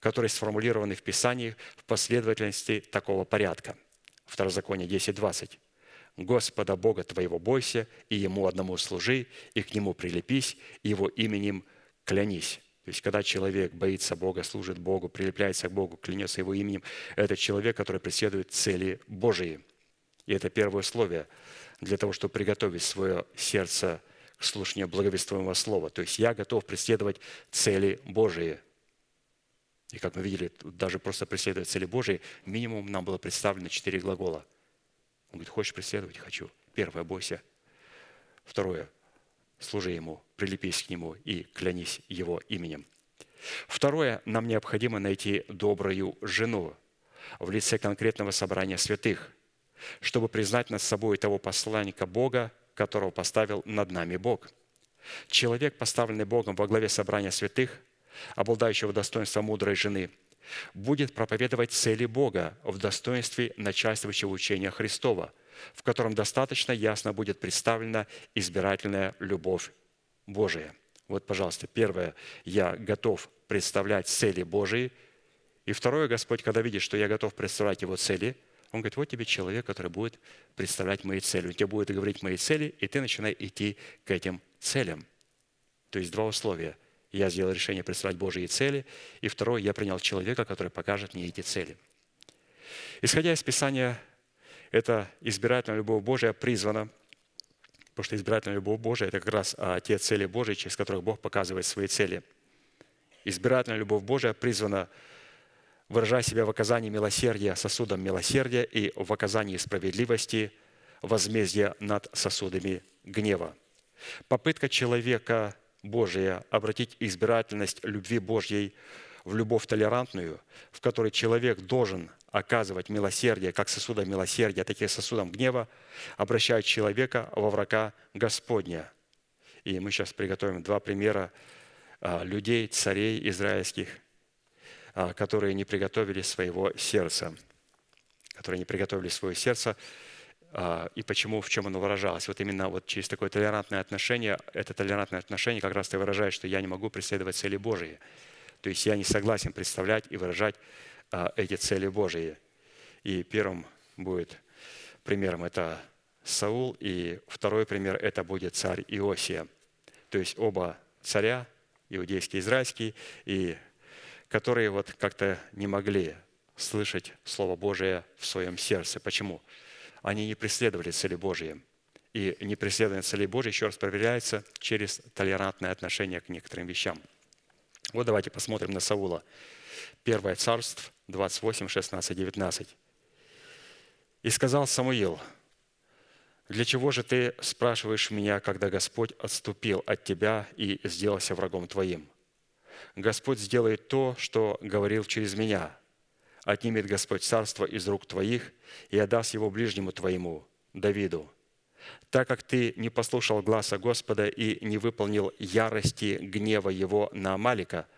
Speaker 2: которые сформулированы в Писании в последовательности такого порядка. Второзаконие 10.20. «Господа Бога твоего бойся, и Ему одному служи, и к Нему прилепись, и Его именем клянись». То есть, когда человек боится Бога, служит Богу, прилепляется к Богу, клянется Его именем, это человек, который преследует цели Божии. И это первое условие для того, чтобы приготовить свое сердце к слушанию благовествуемого слова. То есть я готов преследовать цели Божии. И как мы видели, даже просто преследовать цели Божии, минимум нам было представлено четыре глагола. Он говорит, хочешь преследовать? Хочу. Первое, бойся. Второе, служи Ему, прилепись к Нему и клянись Его именем. Второе, нам необходимо найти добрую жену в лице конкретного собрания святых, чтобы признать над собой того посланника Бога, которого поставил над нами Бог. Человек, поставленный Богом во главе собрания святых, обладающего достоинством мудрой жены, будет проповедовать цели Бога в достоинстве начальствующего учения Христова, в котором достаточно ясно будет представлена избирательная любовь Божия. Вот, пожалуйста, первое, я готов представлять цели Божии. И второе, Господь, когда видит, что я готов представлять Его цели, Он говорит, вот тебе человек, который будет представлять мои цели. Он тебе будет говорить мои цели, и ты начинаешь идти к этим целям. То есть два условия. Я сделал решение представлять Божьи цели. И второе, я принял человека, который покажет мне эти цели. Исходя из Писания, это избирательная любовь Божия призвана – Потому что избирательная любовь Божия – это как раз а, те цели Божьи, через которых Бог показывает свои цели. Избирательная любовь Божия призвана выражать себя в оказании милосердия сосудом милосердия и в оказании справедливости возмездия над сосудами гнева. Попытка человека Божия обратить избирательность любви Божьей в любовь толерантную, в которой человек должен оказывать милосердие, как сосудом милосердия, так и сосудом гнева, обращает человека во врага Господня. И мы сейчас приготовим два примера а, людей, царей израильских, а, которые не приготовили своего сердца, которые не приготовили свое сердце, а, и почему, в чем оно выражалось. Вот именно вот через такое толерантное отношение, это толерантное отношение как раз и выражает, что я не могу преследовать цели Божии. То есть я не согласен представлять и выражать а, эти цели Божьи. И первым будет примером это Саул, и второй пример это будет царь Иосия. То есть оба царя, иудейский израильский, и которые вот как-то не могли слышать Слово Божие в своем сердце. Почему? Они не преследовали цели Божьи. И непреследование целей Божьей еще раз проверяется через толерантное отношение к некоторым вещам. Вот давайте посмотрим на Саула. Первое царство, 28, 16, 19. «И сказал Самуил, для чего же ты спрашиваешь меня, когда Господь отступил от тебя и сделался врагом твоим? Господь сделает то, что говорил через меня. Отнимет Господь царство из рук твоих и отдаст его ближнему твоему, Давиду. Так как ты не послушал гласа Господа и не выполнил ярости гнева его на Амалика –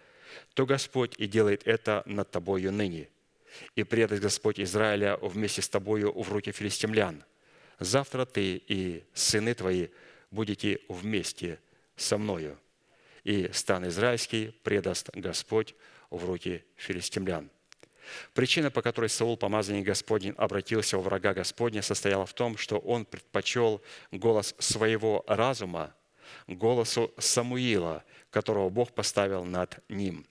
Speaker 2: то Господь и делает это над тобою ныне. И предаст Господь Израиля вместе с тобою в руки филистимлян. Завтра ты и сыны твои будете вместе со мною. И стан израильский предаст Господь в руки филистимлян. Причина, по которой Саул, помазанник Господень, обратился у врага Господня, состояла в том, что он предпочел голос своего разума голосу Самуила, которого Бог поставил над ним.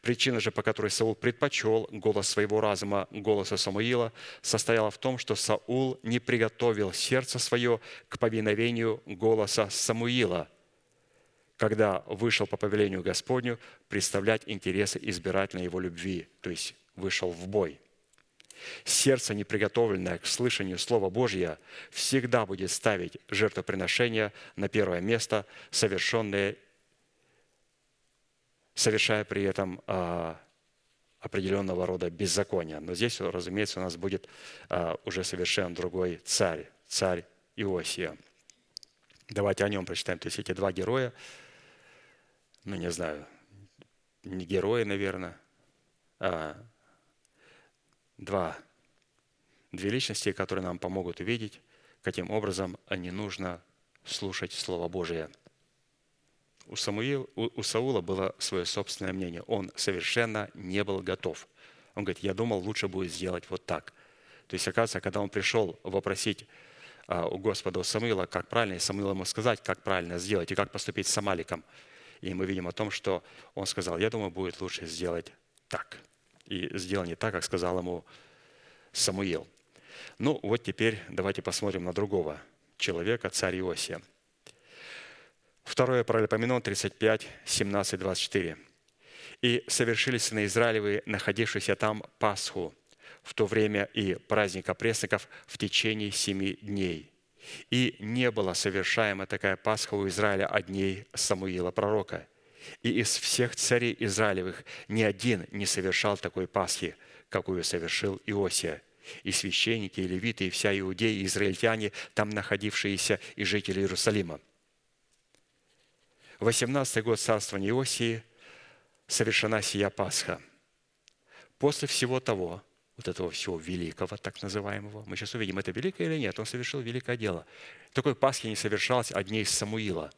Speaker 2: Причина же, по которой Саул предпочел голос своего разума голоса Самуила, состояла в том, что Саул не приготовил сердце свое к повиновению голоса Самуила, когда вышел по повелению Господню представлять интересы избирательной его любви, то есть вышел в бой. Сердце, неприготовленное к слышанию Слова Божьего, всегда будет ставить жертвоприношение на первое место, совершенное, совершая при этом а, определенного рода беззакония. Но здесь, разумеется, у нас будет а, уже совершенно другой царь, царь Иосия. Давайте о нем прочитаем. То есть эти два героя, ну не знаю, не герои, наверное, а два, две личности, которые нам помогут увидеть, каким образом не нужно слушать Слово Божие. У, Самуил, у, у Саула было свое собственное мнение. Он совершенно не был готов. Он говорит, я думал, лучше будет сделать вот так. То есть, оказывается, когда он пришел вопросить а, у Господа, у Самуила, как правильно, и Самуил ему сказать, как правильно сделать и как поступить с Амаликом. И мы видим о том, что он сказал, я думаю, будет лучше сделать так. И сделал не так, как сказал ему Самуил. Ну, вот теперь давайте посмотрим на другого человека, царь Иосия. Второе Паралипоменон 35, 17, 24. «И совершили сыны Израилевы, находившиеся там, Пасху, в то время и праздника пресников в течение семи дней. И не была совершаема такая Пасха у Израиля от дней Самуила пророка. И из всех царей Израилевых ни один не совершал такой Пасхи, какую совершил Иосия. И священники, и левиты, и вся Иудея, и израильтяне, там находившиеся, и жители Иерусалима. 18 год царствования Иосии совершена сия Пасха. После всего того, вот этого всего великого, так называемого. Мы сейчас увидим, это великое или нет. Он совершил великое дело. Такой Пасхи не совершалось от дней Самуила.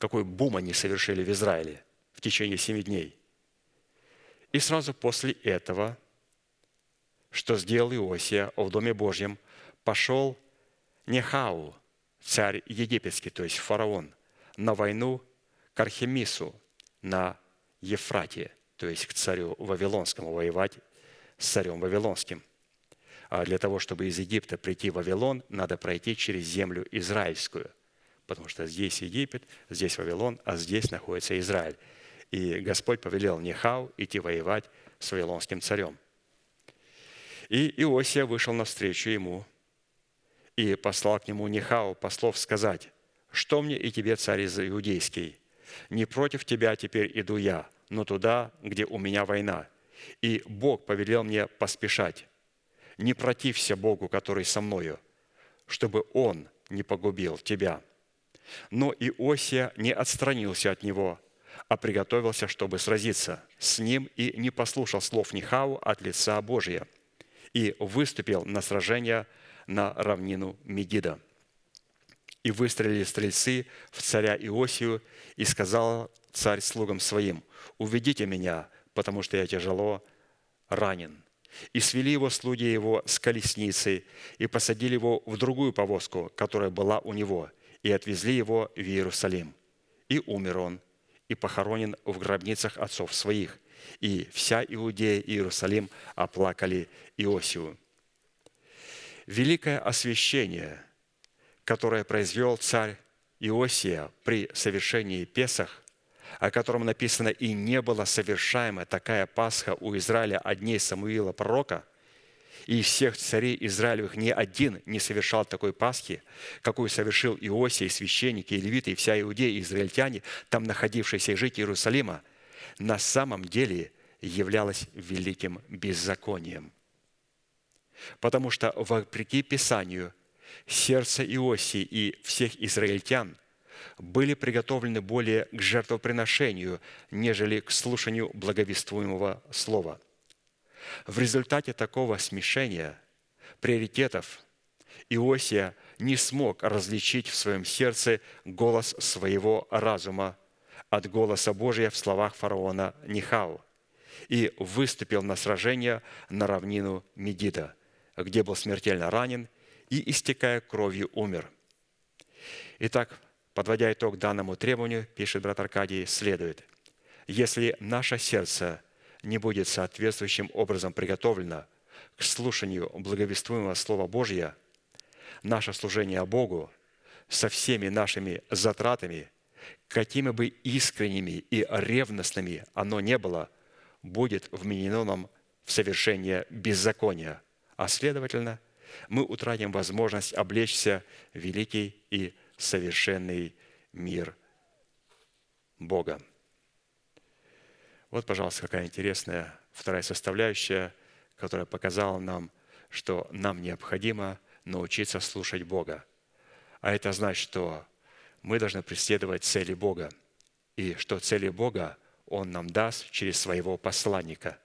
Speaker 2: Какой бум они совершили в Израиле в течение семи дней. И сразу после этого, что сделал Иосия в Доме Божьем, пошел Нехау, царь египетский, то есть фараон, на войну к Архемису на Ефрате, то есть к царю Вавилонскому воевать с царем Вавилонским. А для того, чтобы из Египта прийти в Вавилон, надо пройти через землю израильскую, потому что здесь Египет, здесь Вавилон, а здесь находится Израиль. И Господь повелел Нехау идти воевать с Вавилонским царем. И Иосия вышел навстречу ему и послал к нему Нехау послов сказать, «Что мне и тебе, царь иудейский? Не против тебя теперь иду я, но туда, где у меня война, и Бог повелел мне поспешать. Не протився Богу, который со мною, чтобы Он не погубил тебя. Но Иосия не отстранился от него, а приготовился, чтобы сразиться с ним, и не послушал слов Нихау от лица Божия, и выступил на сражение на равнину Мегида. И выстрелили стрельцы в царя Иосию, и сказал царь слугам своим, «Уведите меня потому что я тяжело ранен. И свели его слуги его с колесницей, и посадили его в другую повозку, которая была у него, и отвезли его в Иерусалим. И умер он, и похоронен в гробницах отцов своих. И вся Иудея и Иерусалим оплакали Иосию. Великое освящение, которое произвел царь Иосия при совершении Песах, о котором написано «И не была совершаема такая Пасха у Израиля от дней Самуила пророка», и из всех царей Израилевых ни один не совершал такой Пасхи, какую совершил Иосия, и священники, и левиты, и вся Иудея, и израильтяне, там находившиеся жители Иерусалима, на самом деле являлось великим беззаконием. Потому что, вопреки Писанию, сердце Иосии и всех израильтян были приготовлены более к жертвоприношению, нежели к слушанию благовествуемого слова. В результате такого смешения приоритетов Иосия не смог различить в своем сердце голос своего разума от голоса Божия в словах фараона Нихау и выступил на сражение на равнину Медида, где был смертельно ранен и, истекая кровью, умер. Итак, Подводя итог данному требованию, пишет брат Аркадий, следует, если наше сердце не будет соответствующим образом приготовлено к слушанию благовествуемого Слова Божьего, наше служение Богу со всеми нашими затратами, какими бы искренними и ревностными оно не было, будет вменено нам в совершение беззакония, а следовательно, мы утратим возможность облечься в великий и совершенный мир Бога. Вот, пожалуйста, какая интересная вторая составляющая, которая показала нам, что нам необходимо научиться слушать Бога. А это значит, что мы должны преследовать цели Бога. И что цели Бога Он нам даст через своего посланника.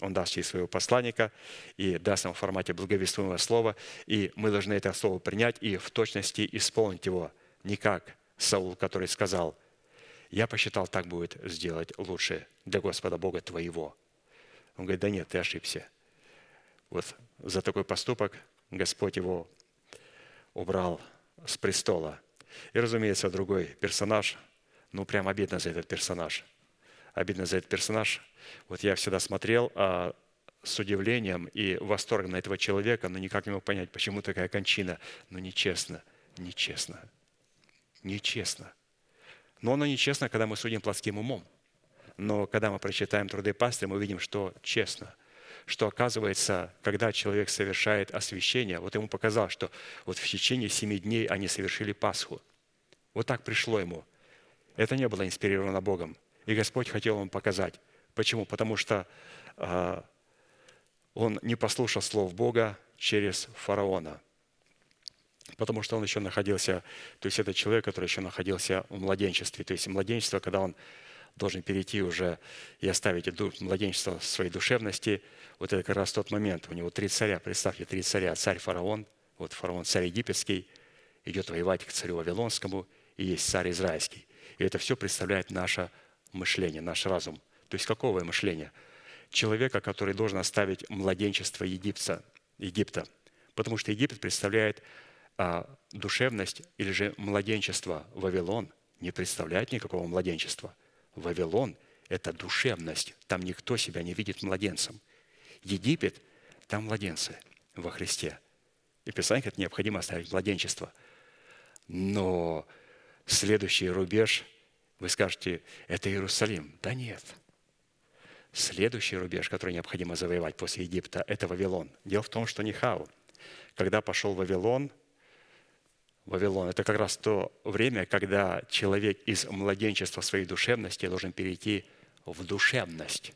Speaker 2: Он даст через своего посланника и даст нам в формате благовествуемого слова. И мы должны это слово принять и в точности исполнить его. Не как Саул, который сказал, я посчитал, так будет сделать лучше для Господа Бога твоего. Он говорит, да нет, ты ошибся. Вот за такой поступок Господь его убрал с престола. И, разумеется, другой персонаж, ну, прям обидно за этот персонаж. Обидно за этот персонаж. Вот я всегда смотрел а, с удивлением и восторгом на этого человека, но никак не мог понять, почему такая кончина. Ну, нечестно, нечестно, нечестно. Но оно нечестно, когда мы судим плотским умом. Но когда мы прочитаем труды пастыря, мы видим, что честно – что оказывается, когда человек совершает освящение, вот ему показалось, что вот в течение семи дней они совершили Пасху. Вот так пришло ему. Это не было инспирировано Богом. И Господь хотел ему показать. Почему? Потому что э, он не послушал слов Бога через фараона. Потому что он еще находился, то есть это человек, который еще находился в младенчестве. То есть младенчество, когда он должен перейти уже и оставить младенчество своей душевности. Вот это как раз тот момент. У него три царя, представьте, три царя. Царь фараон, вот фараон царь египетский, идет воевать к царю Вавилонскому, и есть царь израильский. И это все представляет наше мышление, наш разум. То есть какого мышления? Человека, который должен оставить младенчество Египта, Египта. Потому что Египет представляет а, душевность или же младенчество. Вавилон не представляет никакого младенчества – Вавилон – это душевность. Там никто себя не видит младенцем. Египет – там младенцы во Христе. И Писание говорит, необходимо оставить младенчество. Но следующий рубеж, вы скажете, это Иерусалим. Да нет. Следующий рубеж, который необходимо завоевать после Египта, это Вавилон. Дело в том, что Нихау, когда пошел Вавилон – Вавилон. Это как раз то время, когда человек из младенчества своей душевности должен перейти в душевность.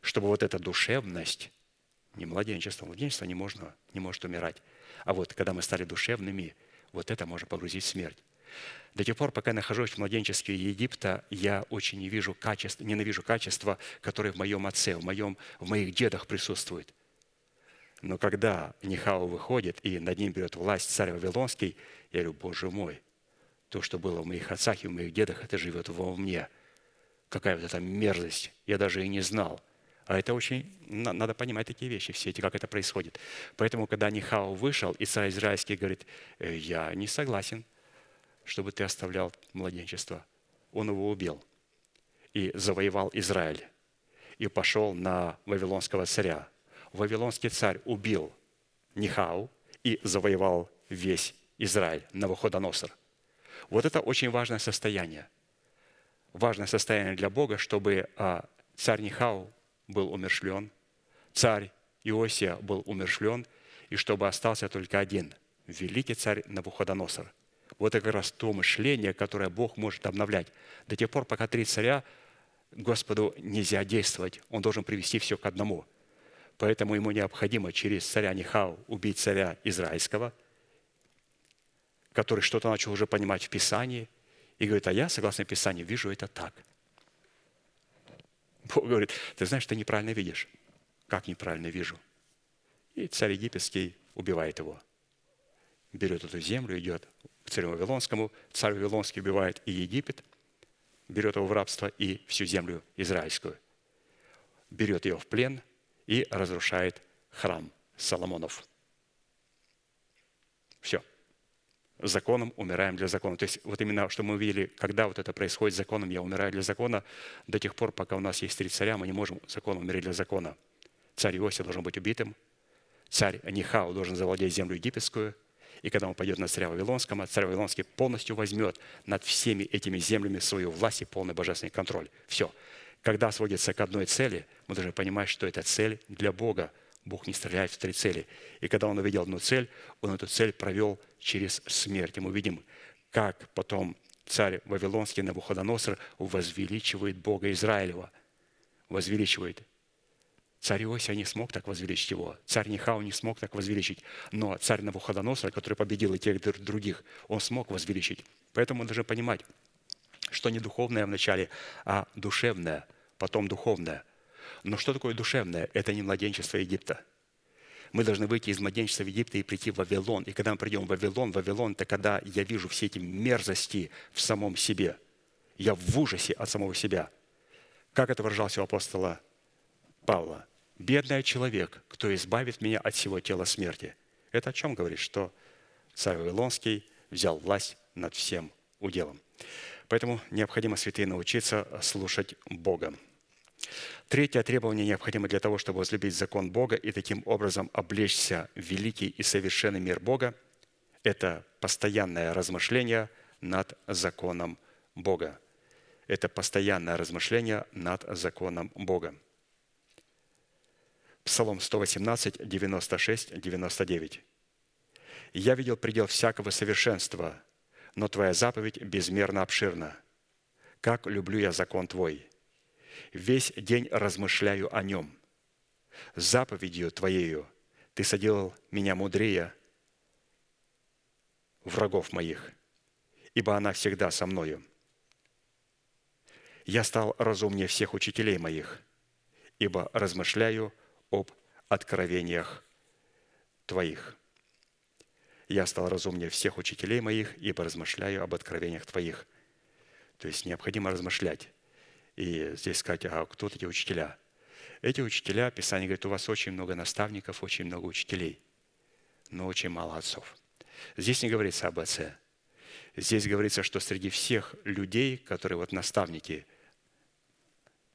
Speaker 2: Чтобы вот эта душевность, не младенчество, младенчество не, можно, не может умирать. А вот когда мы стали душевными, вот это можно погрузить в смерть. До тех пор, пока я нахожусь в младенчестве Египта, я очень не вижу качеств, ненавижу качества, которые в моем отце, в, моем, в моих дедах присутствуют. Но когда Нихау выходит и над ним берет власть царь Вавилонский, я говорю, Боже мой, то, что было в моих отцах и в моих дедах, это живет во мне. Какая вот эта мерзость, я даже и не знал. А это очень, надо понимать такие вещи, все эти, как это происходит. Поэтому, когда Нихау вышел, и царь израильский говорит, «Э, я не согласен, чтобы ты оставлял младенчество. Он его убил и завоевал Израиль. И пошел на вавилонского царя, Вавилонский царь убил Нихау и завоевал весь Израиль, Навуходоносор. Вот это очень важное состояние. Важное состояние для Бога, чтобы а, царь Нихау был умершлен, царь Иосия был умершлен, и чтобы остался только один – великий царь Навуходоносор. Вот это как раз то мышление, которое Бог может обновлять. До тех пор, пока три царя, Господу нельзя действовать. Он должен привести все к одному – Поэтому ему необходимо через царя Нихау убить царя израильского, который что-то начал уже понимать в Писании, и говорит, а я, согласно Писанию, вижу это так. Бог говорит, ты знаешь, ты неправильно видишь. Как неправильно вижу? И царь египетский убивает его. Берет эту землю, идет к царю Вавилонскому. Царь Вавилонский убивает и Египет, берет его в рабство и всю землю израильскую. Берет ее в плен – и разрушает храм Соломонов. Все. Законом умираем для закона. То есть вот именно, что мы увидели, когда вот это происходит законом, я умираю для закона, до тех пор, пока у нас есть три царя, мы не можем законом умереть для закона. Царь Иосия должен быть убитым, царь Нихау должен завладеть землю египетскую, и когда он пойдет на царя Вавилонского, царь Вавилонский полностью возьмет над всеми этими землями свою власть и полный божественный контроль. Все. Когда сводится к одной цели, мы должны понимать, что эта цель для Бога. Бог не стреляет в три цели. И когда он увидел одну цель, он эту цель провел через смерть. И мы видим, как потом царь Вавилонский Навуходоносор возвеличивает Бога Израилева. Возвеличивает. Царь Иосия не смог так возвеличить его. Царь Нихау не смог так возвеличить. Но царь Навуходоносор, который победил и тех и других, он смог возвеличить. Поэтому мы должны понимать, что не духовное вначале, а душевное, потом духовное. Но что такое душевное? Это не младенчество Египта. Мы должны выйти из младенчества Египта и прийти в Вавилон. И когда мы придем в Вавилон, Вавилон – это когда я вижу все эти мерзости в самом себе. Я в ужасе от самого себя. Как это выражалось у апостола Павла? «Бедный человек, кто избавит меня от всего тела смерти». Это о чем говорит? Что царь Вавилонский взял власть над всем уделом. Поэтому необходимо, святые, научиться слушать Бога. Третье требование необходимо для того, чтобы возлюбить закон Бога и таким образом облечься в великий и совершенный мир Бога – это постоянное размышление над законом Бога. Это постоянное размышление над законом Бога. Псалом 118, 96, 99. «Я видел предел всякого совершенства, но Твоя заповедь безмерно обширна. Как люблю я закон Твой! Весь день размышляю о нем. Заповедью Твоею Ты соделал меня мудрее врагов моих, ибо она всегда со мною. Я стал разумнее всех учителей моих, ибо размышляю об откровениях Твоих. Я стал разумнее всех учителей моих, ибо размышляю об откровениях Твоих. То есть необходимо размышлять. И здесь сказать, а кто эти учителя? Эти учителя, Писание говорит, у вас очень много наставников, очень много учителей, но очень мало отцов. Здесь не говорится об отце. Здесь говорится, что среди всех людей, которые вот наставники,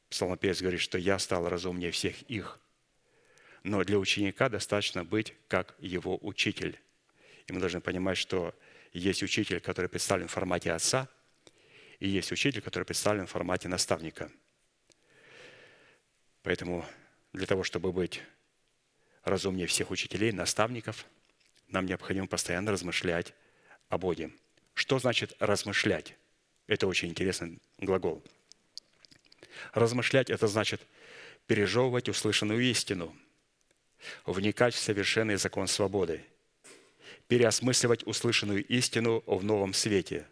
Speaker 2: Псалмопевец говорит, что я стал разумнее всех их – но для ученика достаточно быть как его учитель. И мы должны понимать, что есть учитель, который представлен в формате отца, и есть учитель, который представлен в формате наставника. Поэтому для того, чтобы быть разумнее всех учителей, наставников, нам необходимо постоянно размышлять о Боге. Что значит размышлять? Это очень интересный глагол. Размышлять – это значит пережевывать услышанную истину – вникать в совершенный закон свободы, переосмысливать услышанную истину в новом свете,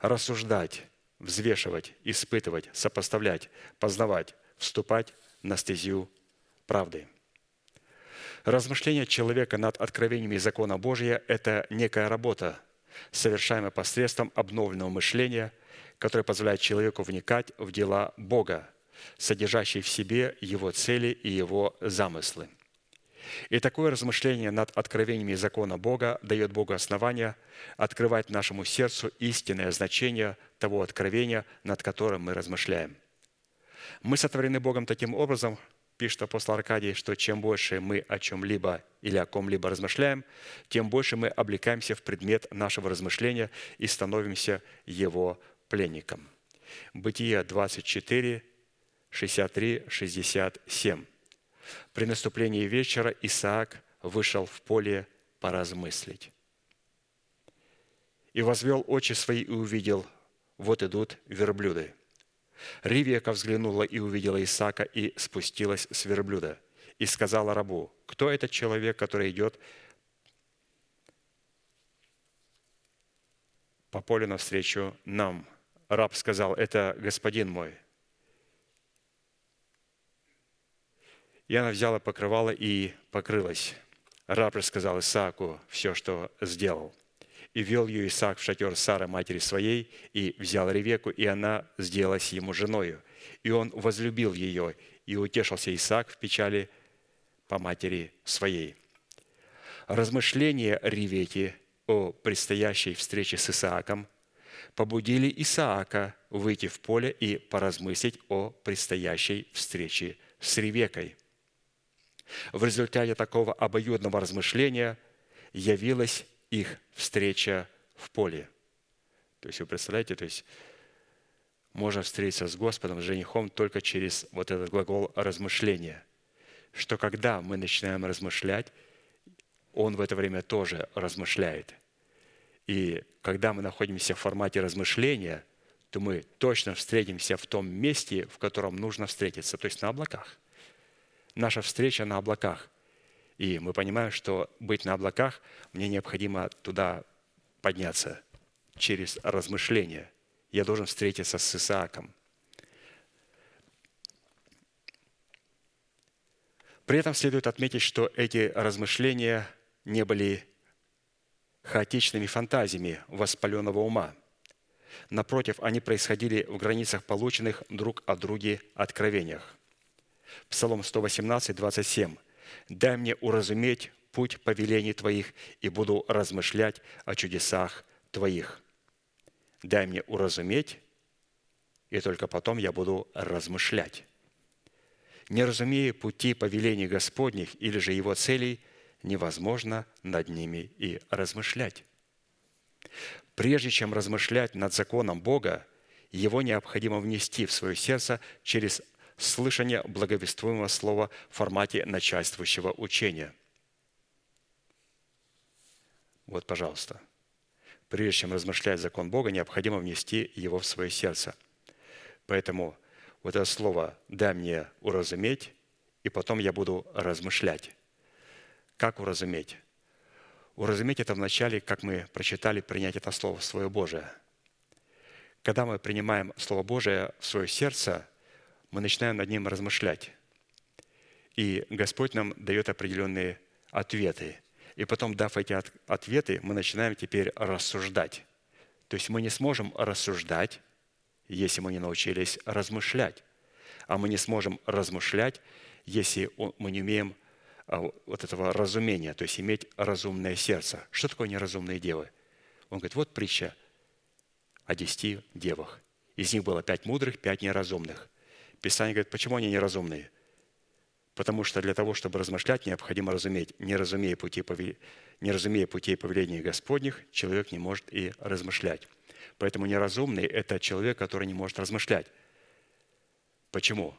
Speaker 2: рассуждать, взвешивать, испытывать, сопоставлять, познавать, вступать на стезю правды. Размышление человека над откровениями закона Божия – это некая работа, совершаемая посредством обновленного мышления, которое позволяет человеку вникать в дела Бога, содержащие в себе Его цели и Его замыслы – и такое размышление над откровениями закона Бога дает Богу основания открывать нашему сердцу истинное значение того откровения, над которым мы размышляем. Мы сотворены Богом таким образом, пишет апостол Аркадий, что чем больше мы о чем-либо или о ком-либо размышляем, тем больше мы облекаемся в предмет нашего размышления и становимся его пленником. Бытие 24, 63, 67. При наступлении вечера Исаак вышел в поле поразмыслить. И возвел очи свои и увидел, вот идут верблюды. Ривека взглянула и увидела Исаака и спустилась с верблюда. И сказала рабу, кто этот человек, который идет по полю навстречу нам? Раб сказал, это господин мой. И она взяла покрывало и покрылась. Раб рассказал Исааку все, что сделал. И вел ее Исаак в шатер Сары, матери своей, и взял Ревеку, и она сделалась ему женою. И он возлюбил ее, и утешился Исаак в печали по матери своей. Размышления Ревеки о предстоящей встрече с Исааком побудили Исаака выйти в поле и поразмыслить о предстоящей встрече с Ревекой – в результате такого обоюдного размышления явилась их встреча в поле. То есть вы представляете, то есть можно встретиться с Господом, с женихом только через вот этот глагол размышления. Что когда мы начинаем размышлять, Он в это время тоже размышляет. И когда мы находимся в формате размышления, то мы точно встретимся в том месте, в котором нужно встретиться, то есть на облаках. Наша встреча на облаках. И мы понимаем, что быть на облаках, мне необходимо туда подняться через размышления. Я должен встретиться с Исааком. При этом следует отметить, что эти размышления не были хаотичными фантазиями воспаленного ума. Напротив, они происходили в границах полученных друг от друге откровениях. Псалом 118, 27. «Дай мне уразуметь путь повелений Твоих, и буду размышлять о чудесах Твоих». Дай мне уразуметь, и только потом я буду размышлять. Не разумея пути повелений Господних или же Его целей, невозможно над ними и размышлять. Прежде чем размышлять над законом Бога, его необходимо внести в свое сердце через слышание благовествуемого слова в формате начальствующего учения. Вот, пожалуйста. Прежде чем размышлять закон Бога, необходимо внести его в свое сердце. Поэтому вот это слово «дай мне уразуметь», и потом я буду размышлять. Как уразуметь? Уразуметь это вначале, как мы прочитали, принять это Слово в свое Божие. Когда мы принимаем Слово Божие в свое сердце, мы начинаем над ним размышлять. И Господь нам дает определенные ответы. И потом, дав эти ответы, мы начинаем теперь рассуждать. То есть мы не сможем рассуждать, если мы не научились размышлять. А мы не сможем размышлять, если мы не умеем а, вот этого разумения, то есть иметь разумное сердце. Что такое неразумные девы? Он говорит, вот притча о десяти девах. Из них было пять мудрых, пять неразумных. Писание говорит, почему они неразумные? Потому что для того, чтобы размышлять, необходимо разуметь. Не разумея пути, не разумея путей повеления Господних, человек не может и размышлять. Поэтому неразумный – это человек, который не может размышлять. Почему?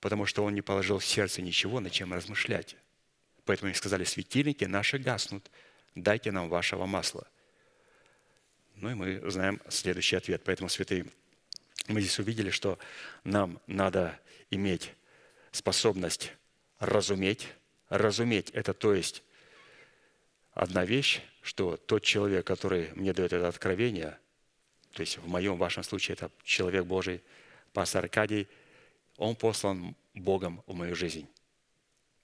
Speaker 2: Потому что он не положил в сердце ничего, на чем размышлять. Поэтому они сказали, светильники наши гаснут, дайте нам вашего масла. Ну и мы знаем следующий ответ. Поэтому, святые, мы здесь увидели, что нам надо иметь способность разуметь. Разуметь – это то есть одна вещь, что тот человек, который мне дает это откровение, то есть в моем, вашем случае это человек Божий, пастор Аркадий, он послан Богом в мою жизнь.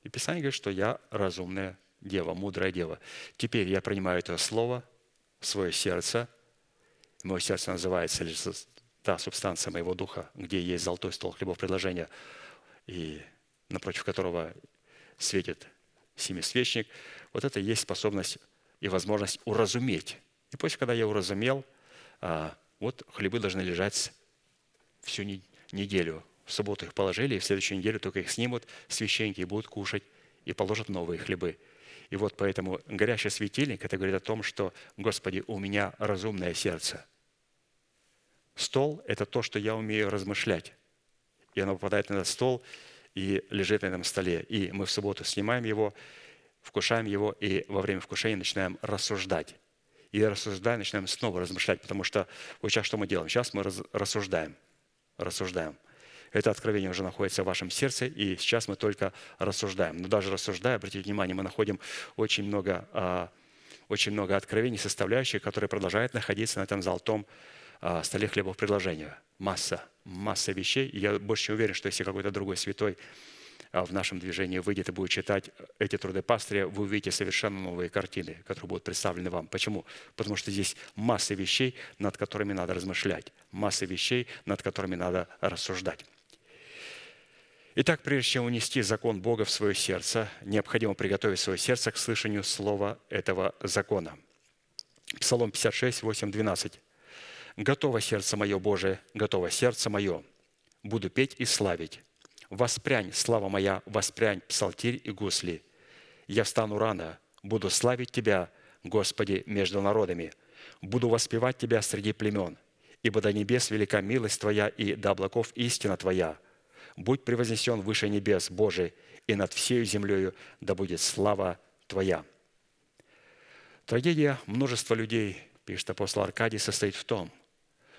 Speaker 2: И Писание говорит, что я разумная дева, мудрая дева. Теперь я принимаю это слово свое сердце. Мое сердце называется та субстанция моего духа, где есть золотой стол хлебов предложения, и напротив которого светит семисвечник. Вот это и есть способность и возможность уразуметь. И после, когда я уразумел, а, вот хлебы должны лежать всю неделю в субботу их положили, и в следующую неделю только их снимут священники будут кушать, и положат новые хлебы. И вот поэтому горящий светильник, это говорит о том, что, Господи, у меня разумное сердце. Стол – это то, что я умею размышлять. И оно попадает на этот стол и лежит на этом столе. И мы в субботу снимаем его, вкушаем его, и во время вкушения начинаем рассуждать. И рассуждая, начинаем снова размышлять, потому что вот сейчас что мы делаем? Сейчас мы рассуждаем. Рассуждаем. Это откровение уже находится в вашем сердце, и сейчас мы только рассуждаем. Но даже рассуждая, обратите внимание, мы находим очень много, а, очень много откровений, составляющих, которые продолжают находиться на этом золотом столе хлебов предложения. Масса, масса вещей. Я больше чем уверен, что если какой-то другой святой а, в нашем движении выйдет и будет читать эти труды пастыря, вы увидите совершенно новые картины, которые будут представлены вам. Почему? Потому что здесь масса вещей, над которыми надо размышлять, масса вещей, над которыми надо рассуждать. Итак, прежде чем унести закон Бога в свое сердце, необходимо приготовить свое сердце к слышанию слова этого закона. Псалом 56, 8, 12. «Готово сердце мое, Божие, готово сердце мое. Буду петь и славить. Воспрянь, слава моя, воспрянь, псалтирь и гусли. Я встану рано, буду славить Тебя, Господи, между народами. Буду воспевать Тебя среди племен, Ибо до небес велика милость Твоя, и до облаков истина Твоя. Будь превознесен выше небес, Божий, и над всею землею да будет слава Твоя». Трагедия множества людей, пишет апостол Аркадий, состоит в том,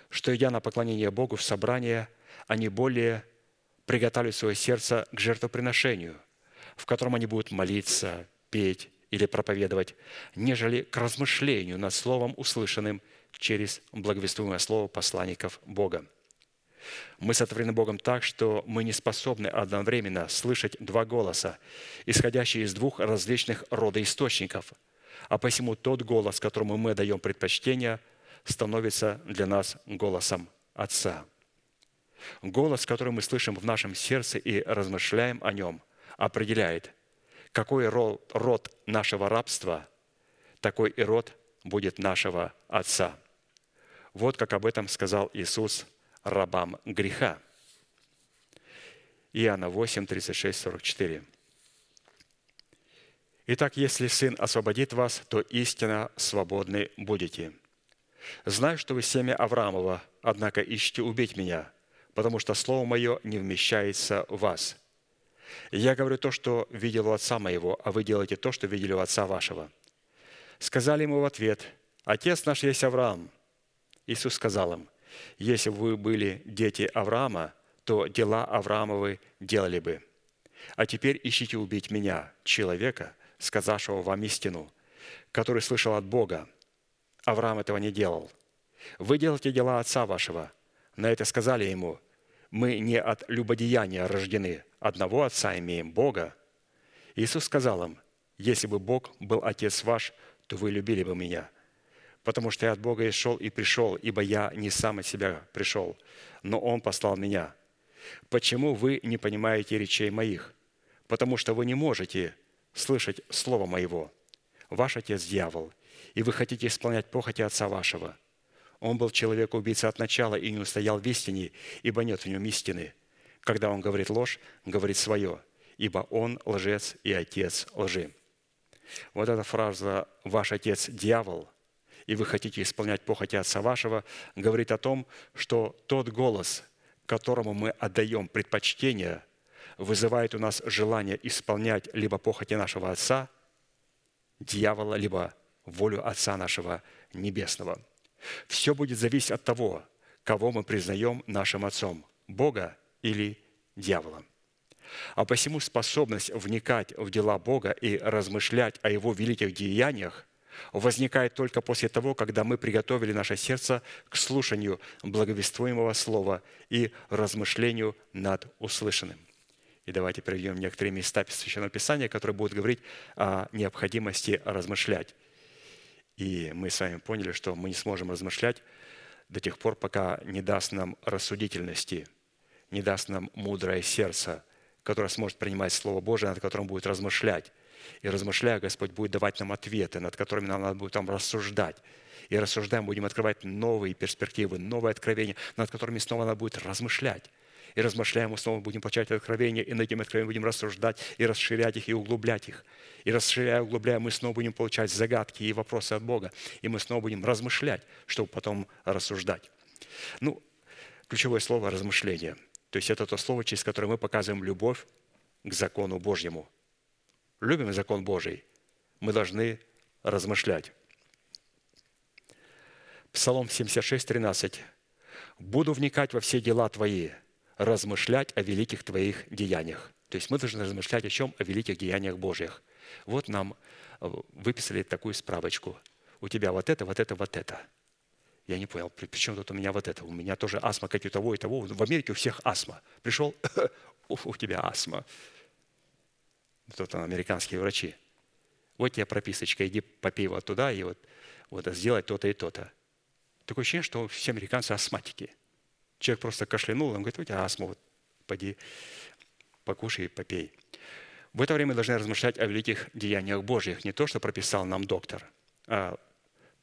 Speaker 2: что, идя на поклонение Богу в собрание, они более приготавливают свое сердце к жертвоприношению, в котором они будут молиться, петь или проповедовать, нежели к размышлению над словом, услышанным через благовествуемое слово посланников Бога. Мы сотворены Богом так, что мы не способны одновременно слышать два голоса, исходящие из двух различных родоисточников – а посему тот голос, которому мы даем предпочтение, становится для нас голосом Отца. Голос, который мы слышим в нашем сердце и размышляем о нем, определяет, какой род, нашего рабства, такой и род будет нашего Отца. Вот как об этом сказал Иисус рабам греха. Иоанна 8, 36, 44. Итак, если Сын освободит вас, то истинно свободны будете. Знаю, что вы семя Авраамова, однако ищете убить меня, потому что Слово Мое не вмещается в вас. Я говорю то, что видел у Отца Моего, а вы делаете то, что видели у Отца вашего». Сказали ему в ответ, «Отец наш есть Авраам». Иисус сказал им, «Если бы вы были дети Авраама, то дела Авраамовы делали бы. А теперь ищите убить меня, человека, сказавшего вам истину, который слышал от Бога. Авраам этого не делал. Вы делаете дела отца вашего. На это сказали ему, мы не от любодеяния рождены, одного отца имеем, Бога. Иисус сказал им, если бы Бог был отец ваш, то вы любили бы меня, потому что я от Бога и шел и пришел, ибо я не сам от себя пришел, но Он послал меня. Почему вы не понимаете речей моих? Потому что вы не можете слышать Слово Моего. Ваш отец – дьявол, и вы хотите исполнять похоти отца вашего. Он был человек-убийца от начала и не устоял в истине, ибо нет в нем истины. Когда он говорит ложь, говорит свое, ибо он лжец и отец лжи. Вот эта фраза «Ваш отец – дьявол», и вы хотите исполнять похоти отца вашего, говорит о том, что тот голос, которому мы отдаем предпочтение – вызывает у нас желание исполнять либо похоти нашего Отца, дьявола, либо волю Отца нашего Небесного. Все будет зависеть от того, кого мы признаем нашим Отцом – Бога или дьявола. А посему способность вникать в дела Бога и размышлять о Его великих деяниях возникает только после того, когда мы приготовили наше сердце к слушанию благовествуемого слова и размышлению над услышанным. И давайте приведем некоторые места Священного Писания, которые будут говорить о необходимости размышлять. И мы с вами поняли, что мы не сможем размышлять до тех пор, пока не даст нам рассудительности, не даст нам мудрое сердце, которое сможет принимать Слово Божие, над которым будет размышлять. И размышляя, Господь будет давать нам ответы, над которыми нам надо будет там рассуждать. И рассуждаем, будем открывать новые перспективы, новые откровения, над которыми снова надо будет размышлять и размышляем, мы снова будем получать откровения, и над этим откровением будем рассуждать, и расширять их, и углублять их. И расширяя, углубляя, мы снова будем получать загадки и вопросы от Бога, и мы снова будем размышлять, чтобы потом рассуждать. Ну, ключевое слово – размышление. То есть это то слово, через которое мы показываем любовь к закону Божьему. Любим закон Божий, мы должны размышлять. Псалом 76, 13. «Буду вникать во все дела Твои, размышлять о великих Твоих деяниях. То есть мы должны размышлять о чем? О великих деяниях Божьих. Вот нам э, выписали такую справочку. У тебя вот это, вот это, вот это. Я не понял, при чем тут у меня вот это? У меня тоже астма, как у того, и того. В Америке у всех астма. Пришел, у тебя астма. Тут американские врачи. Вот тебе прописочка, иди попей вот туда, и вот, вот сделай то-то и то-то. Такое ощущение, что все американцы астматики – Человек просто кашлянул, он говорит, у тебя астма, вот, поди, покушай, попей. В это время мы должны размышлять о великих деяниях Божьих, не то, что прописал нам доктор, а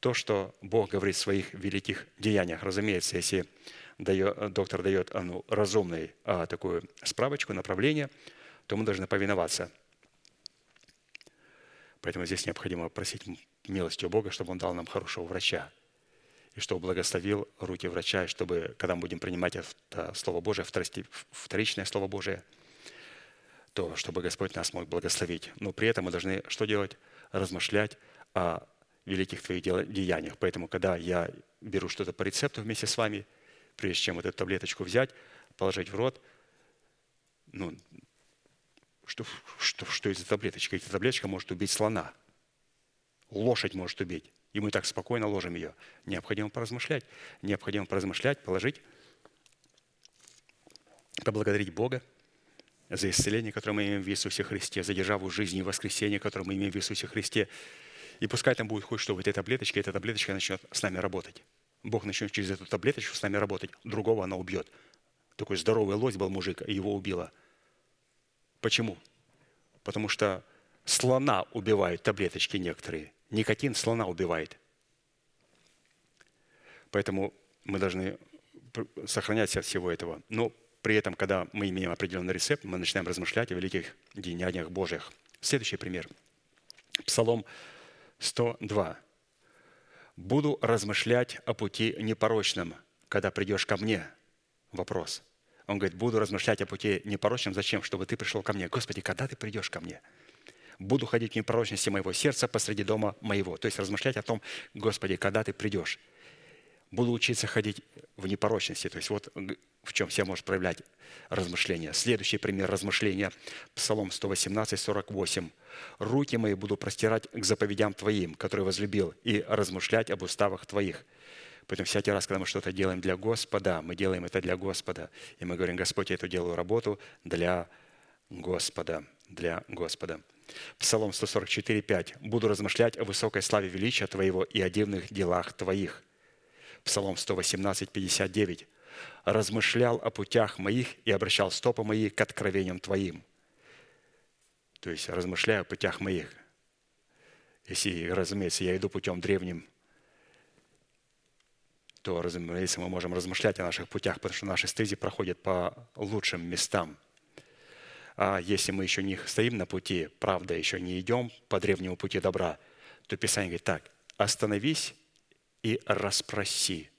Speaker 2: то, что Бог говорит в своих великих деяниях. Разумеется, если дает, доктор дает ну, разумную а, такую справочку, направление, то мы должны повиноваться. Поэтому здесь необходимо просить милости у Бога, чтобы Он дал нам хорошего врача. И чтобы благословил руки врача, чтобы, когда мы будем принимать это Слово Божие, вторичное Слово Божие, то чтобы Господь нас мог благословить. Но при этом мы должны что делать? Размышлять о великих Твоих деяниях. Поэтому, когда я беру что-то по рецепту вместе с вами, прежде чем вот эту таблеточку взять, положить в рот, ну, что, что, что это за таблеточка? Эта таблеточка может убить слона. Лошадь может убить. И мы так спокойно ложим ее. Необходимо поразмышлять. Необходимо поразмышлять, положить, поблагодарить Бога за исцеление, которое мы имеем в Иисусе Христе, за державу жизни и воскресение, которое мы имеем в Иисусе Христе. И пускай там будет хоть что в этой таблеточке, эта таблеточка начнет с нами работать. Бог начнет через эту таблеточку с нами работать, другого она убьет. Такой здоровый лось был мужик, и его убила. Почему? Потому что слона убивают таблеточки некоторые. Никотин слона убивает. Поэтому мы должны пр- сохранять себя от всего этого. Но при этом, когда мы имеем определенный рецепт, мы начинаем размышлять о великих деяниях Божьих. Следующий пример. Псалом 102. «Буду размышлять о пути непорочном, когда придешь ко мне». Вопрос. Он говорит, буду размышлять о пути непорочном. Зачем? Чтобы ты пришел ко мне. Господи, когда ты придешь ко мне? Буду ходить в непорочности моего сердца посреди дома моего. То есть размышлять о том, Господи, когда ты придешь? Буду учиться ходить в непорочности. То есть вот в чем себя может проявлять размышление. Следующий пример размышления. Псалом 118, 48. «Руки мои буду простирать к заповедям Твоим, которые возлюбил, и размышлять об уставах Твоих». Поэтому всякий раз, когда мы что-то делаем для Господа, мы делаем это для Господа. И мы говорим, Господь, я эту делаю работу для Господа, для Господа. Псалом 144, 5. «Буду размышлять о высокой славе величия Твоего и о дивных делах Твоих». Псалом 118, 59. «Размышлял о путях моих и обращал стопы мои к откровениям Твоим». То есть размышляю о путях моих. Если, разумеется, я иду путем древним, то, разумеется, мы можем размышлять о наших путях, потому что наши стези проходят по лучшим местам. А если мы еще не стоим на пути, правда, еще не идем по древнему пути добра, то Писание говорит так, остановись и расспроси,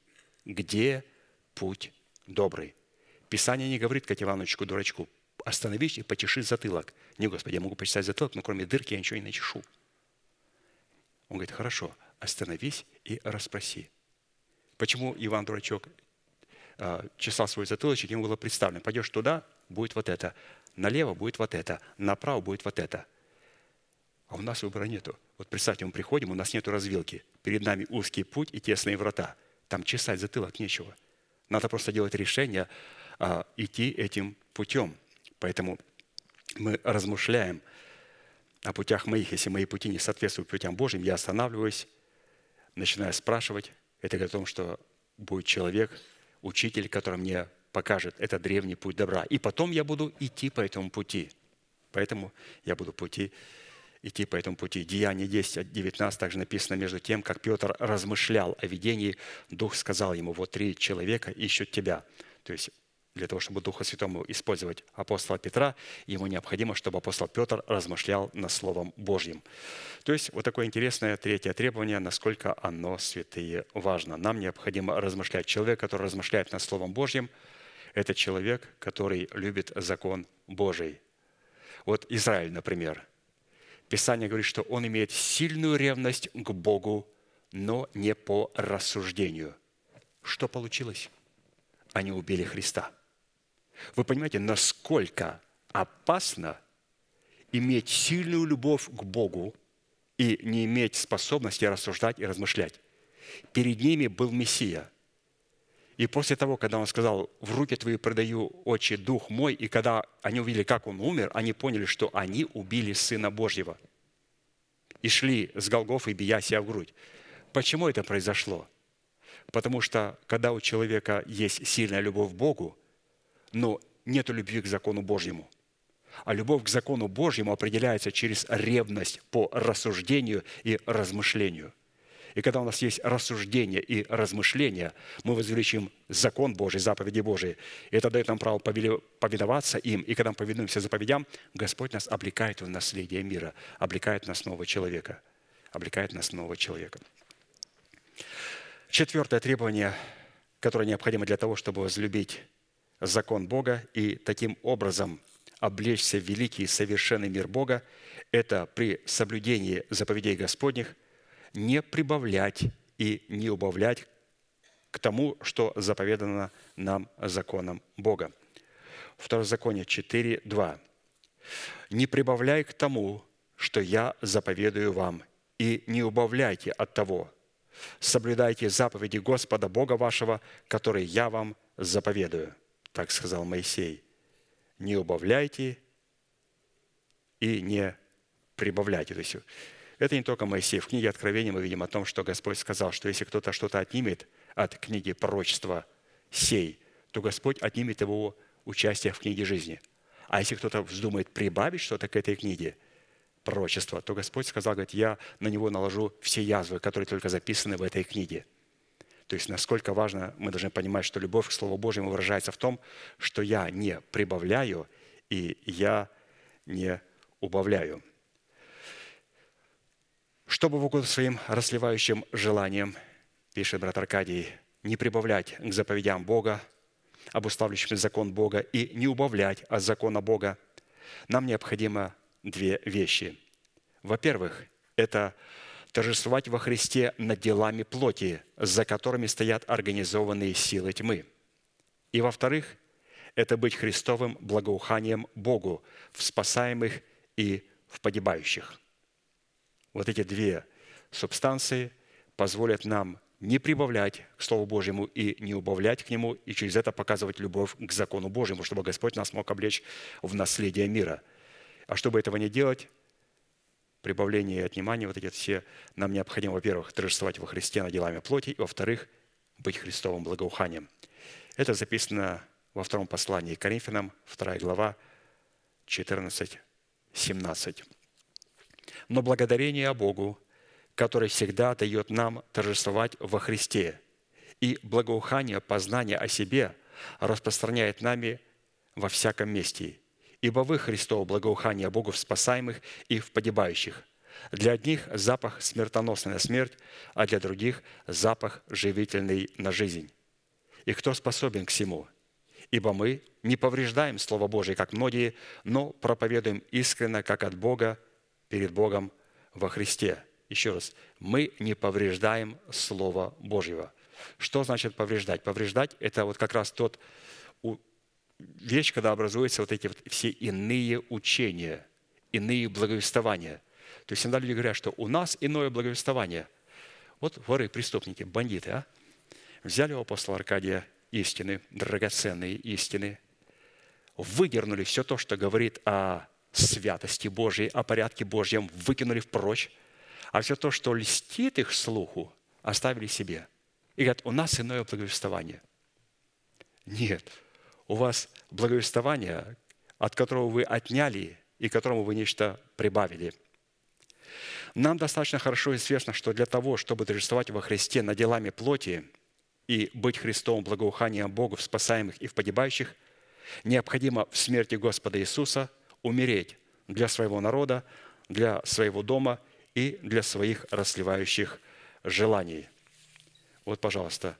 Speaker 2: где путь добрый. Писание не говорит, как дурачку, остановись и почеши затылок. Не, Господи, я могу почесать затылок, но кроме дырки я ничего не начешу. Он говорит, хорошо, остановись и расспроси. Почему Иван Дурачок а, чесал свой затылочек, ему было представлено, пойдешь туда, будет вот это, налево будет вот это, направо будет вот это. А у нас выбора нету. Вот представьте, мы приходим, у нас нету развилки. Перед нами узкий путь и тесные врата. Там чесать затылок нечего. Надо просто делать решение а, идти этим путем. Поэтому мы размышляем о путях моих. Если мои пути не соответствуют путям Божьим, я останавливаюсь, начинаю спрашивать. Это говорит о том, что будет человек, учитель, который мне покажет этот древний путь добра. И потом я буду идти по этому пути. Поэтому я буду пути, идти по этому пути. Деяние 10, 19 также написано, между тем, как Петр размышлял о видении, Дух сказал ему, вот три человека ищут тебя. То есть для того, чтобы Духа Святому использовать апостола Петра, ему необходимо, чтобы апостол Петр размышлял над Словом Божьим. То есть вот такое интересное третье требование, насколько оно, святые, важно. Нам необходимо размышлять. Человек, который размышляет над Словом Божьим, это человек, который любит закон Божий. Вот Израиль, например. Писание говорит, что он имеет сильную ревность к Богу, но не по рассуждению. Что получилось? Они убили Христа. Вы понимаете, насколько опасно иметь сильную любовь к Богу и не иметь способности рассуждать и размышлять. Перед ними был Мессия. И после того, когда он сказал, в руки твои предаю, отче, дух мой, и когда они увидели, как он умер, они поняли, что они убили Сына Божьего. И шли с Голгофы, бия себя в грудь. Почему это произошло? Потому что когда у человека есть сильная любовь к Богу, но нет любви к закону Божьему. А любовь к закону Божьему определяется через ревность по рассуждению и размышлению. И когда у нас есть рассуждение и размышление, мы возвеличим закон Божий, заповеди Божии. И это дает нам право повиноваться им. И когда мы повинуемся заповедям, Господь нас облекает в наследие мира, облекает нас нового человека. Облекает нас нового человека. Четвертое требование, которое необходимо для того, чтобы возлюбить закон Бога и таким образом облечься в великий и совершенный мир Бога, это при соблюдении заповедей Господних не прибавлять и не убавлять к тому, что заповедано нам законом Бога. Второзаконие 4, 2. «Не прибавляй к тому, что я заповедую вам, и не убавляйте от того. Соблюдайте заповеди Господа Бога вашего, которые я вам заповедую». Так сказал Моисей. «Не убавляйте и не прибавляйте». То есть это не только Моисей. В книге Откровения мы видим о том, что Господь сказал, что если кто-то что-то отнимет от книги пророчества сей, то Господь отнимет его участие в книге жизни. А если кто-то вздумает прибавить что-то к этой книге пророчества, то Господь сказал, говорит, я на него наложу все язвы, которые только записаны в этой книге. То есть насколько важно, мы должны понимать, что любовь к Слову Божьему выражается в том, что я не прибавляю и я не убавляю чтобы в угоду своим расливающим желаниям, пишет брат Аркадий, не прибавлять к заповедям Бога, обуславливающим закон Бога, и не убавлять от закона Бога, нам необходимо две вещи. Во-первых, это торжествовать во Христе над делами плоти, за которыми стоят организованные силы тьмы. И во-вторых, это быть Христовым благоуханием Богу в спасаемых и в погибающих – вот эти две субстанции позволят нам не прибавлять к Слову Божьему и не убавлять к Нему, и через это показывать любовь к закону Божьему, чтобы Господь нас мог облечь в наследие мира. А чтобы этого не делать, прибавление и отнимание, вот эти все, нам необходимо, во-первых, торжествовать во Христе над делами плоти, и, во-вторых, быть Христовым благоуханием. Это записано во втором послании к Коринфянам, 2 глава, 14-17 но благодарение Богу, который всегда дает нам торжествовать во Христе, и благоухание познания о себе распространяет нами во всяком месте. Ибо вы Христово благоухание Богу в спасаемых и в погибающих. Для одних запах смертоносный на смерть, а для других запах живительный на жизнь. И кто способен к всему? Ибо мы не повреждаем Слово Божие, как многие, но проповедуем искренно, как от Бога, перед Богом во Христе. Еще раз, мы не повреждаем Слово Божьего. Что значит повреждать? Повреждать – это вот как раз тот вещь, когда образуются вот эти вот все иные учения, иные благовествования. То есть иногда люди говорят, что у нас иное благовествование. Вот воры, преступники, бандиты, а? Взяли у апостола Аркадия истины, драгоценные истины, выдернули все то, что говорит о святости Божьей, о порядке Божьем выкинули впрочь, а все то, что льстит их слуху, оставили себе. И говорят, у нас иное благовествование. Нет, у вас благовествование, от которого вы отняли и которому вы нечто прибавили. Нам достаточно хорошо известно, что для того, чтобы торжествовать во Христе над делами плоти и быть Христовым благоуханием Богу в спасаемых и в погибающих, необходимо в смерти Господа Иисуса умереть для своего народа, для своего дома и для своих расливающих желаний. Вот, пожалуйста,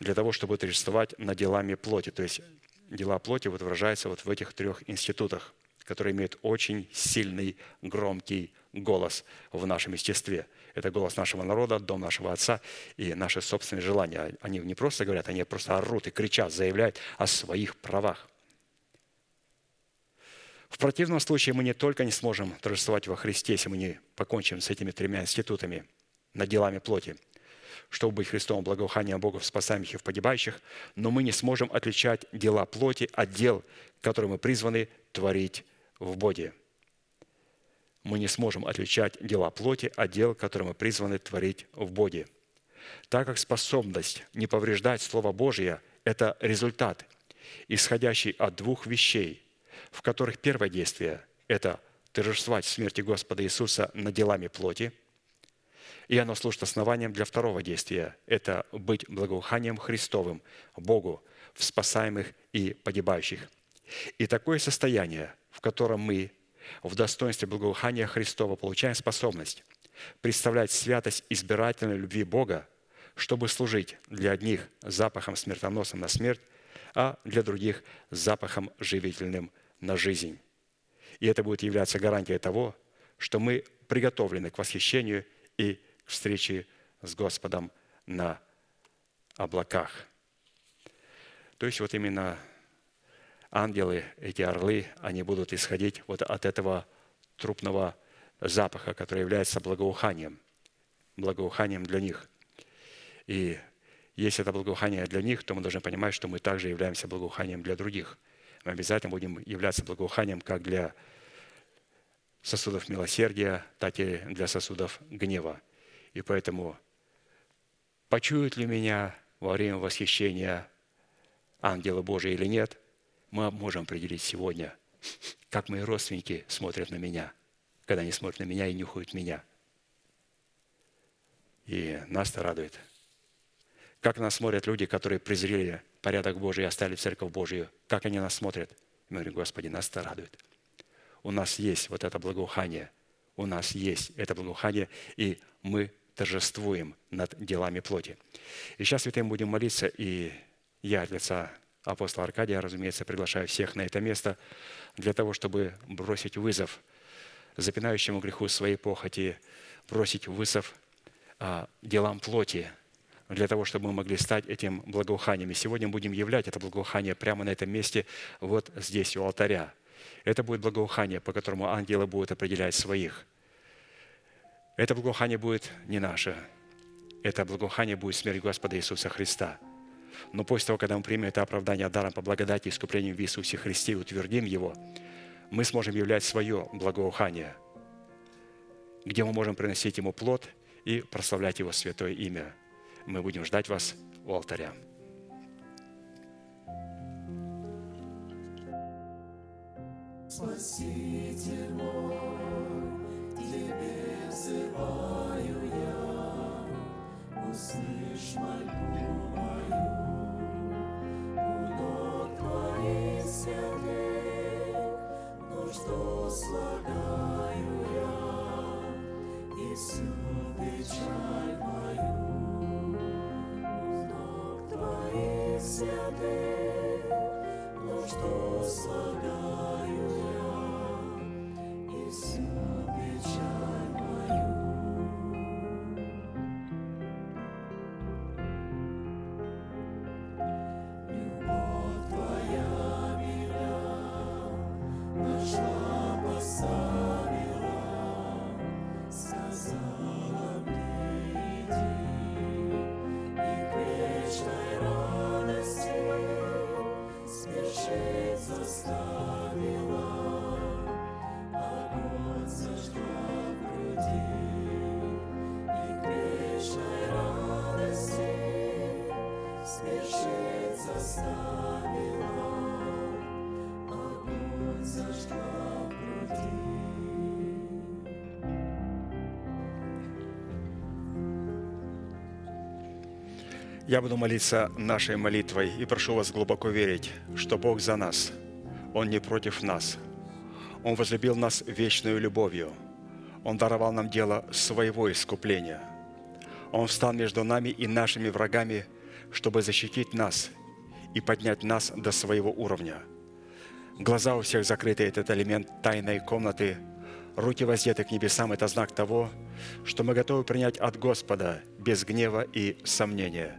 Speaker 2: для того, чтобы торжествовать над делами плоти. То есть дела плоти вот выражаются вот в этих трех институтах, которые имеют очень сильный, громкий голос в нашем естестве. Это голос нашего народа, дом нашего Отца и наши собственные желания. Они не просто говорят, они просто орут и кричат, заявляют о своих правах – в противном случае мы не только не сможем торжествовать во Христе, если мы не покончим с этими тремя институтами над делами плоти, чтобы быть Христом благоуханием Бога в спасаемых и в погибающих, но мы не сможем отличать дела плоти от дел, которые мы призваны творить в Боге. Мы не сможем отличать дела плоти от дел, которые мы призваны творить в Боге. Так как способность не повреждать Слово Божие – это результат, исходящий от двух вещей – в которых первое действие – это торжествовать смерти Господа Иисуса над делами плоти, и оно служит основанием для второго действия – это быть благоуханием Христовым Богу в спасаемых и погибающих. И такое состояние, в котором мы в достоинстве благоухания Христова получаем способность представлять святость избирательной любви Бога, чтобы служить для одних запахом смертоносным на смерть, а для других запахом живительным на жизнь. И это будет являться гарантией того, что мы приготовлены к восхищению и к встрече с Господом на облаках. То есть вот именно ангелы, эти орлы, они будут исходить вот от этого трупного запаха, который является благоуханием, благоуханием для них. И если это благоухание для них, то мы должны понимать, что мы также являемся благоуханием для других. Мы обязательно будем являться благоуханием как для сосудов милосердия, так и для сосудов гнева. И поэтому почуют ли меня во время восхищения ангела Божия или нет, мы можем определить сегодня, как мои родственники смотрят на меня, когда они смотрят на меня и нюхают меня. И нас это радует. Как нас смотрят люди, которые презрели порядок Божий оставили церковь Божию. Как они нас смотрят? Мы говорим, Господи, нас это радует. У нас есть вот это благоухание. У нас есть это благоухание, и мы торжествуем над делами плоти. И сейчас, святым, будем молиться, и я от лица апостола Аркадия, разумеется, приглашаю всех на это место для того, чтобы бросить вызов запинающему греху своей похоти, бросить вызов а, делам плоти, для того, чтобы мы могли стать этим благоуханием. И сегодня будем являть это благоухание прямо на этом месте, вот здесь, у алтаря. Это будет благоухание, по которому ангелы будут определять своих. Это благоухание будет не наше. Это благоухание будет смерть Господа Иисуса Христа. Но после того, когда мы примем это оправдание даром по благодати и искуплением в Иисусе Христе и утвердим его, мы сможем являть свое благоухание, где мы можем приносить Ему плод и прославлять Его святое имя. Мы будем ждать вас у алтаря.
Speaker 3: Спаситель мой, Тебе взываю я, услышь мольбу мою. У ног Твоих святых нужду слагаю я, и всю печаль Твоих святых нужду слагаю я, и всю печаль
Speaker 2: Я буду молиться нашей молитвой и прошу вас глубоко верить, что Бог за нас, Он не против нас. Он возлюбил нас вечную любовью. Он даровал нам дело своего искупления. Он встал между нами и нашими врагами, чтобы защитить нас и поднять нас до своего уровня. Глаза у всех закрыты – этот элемент тайной комнаты. Руки воздеты к небесам – это знак того, что мы готовы принять от Господа без гнева и сомнения.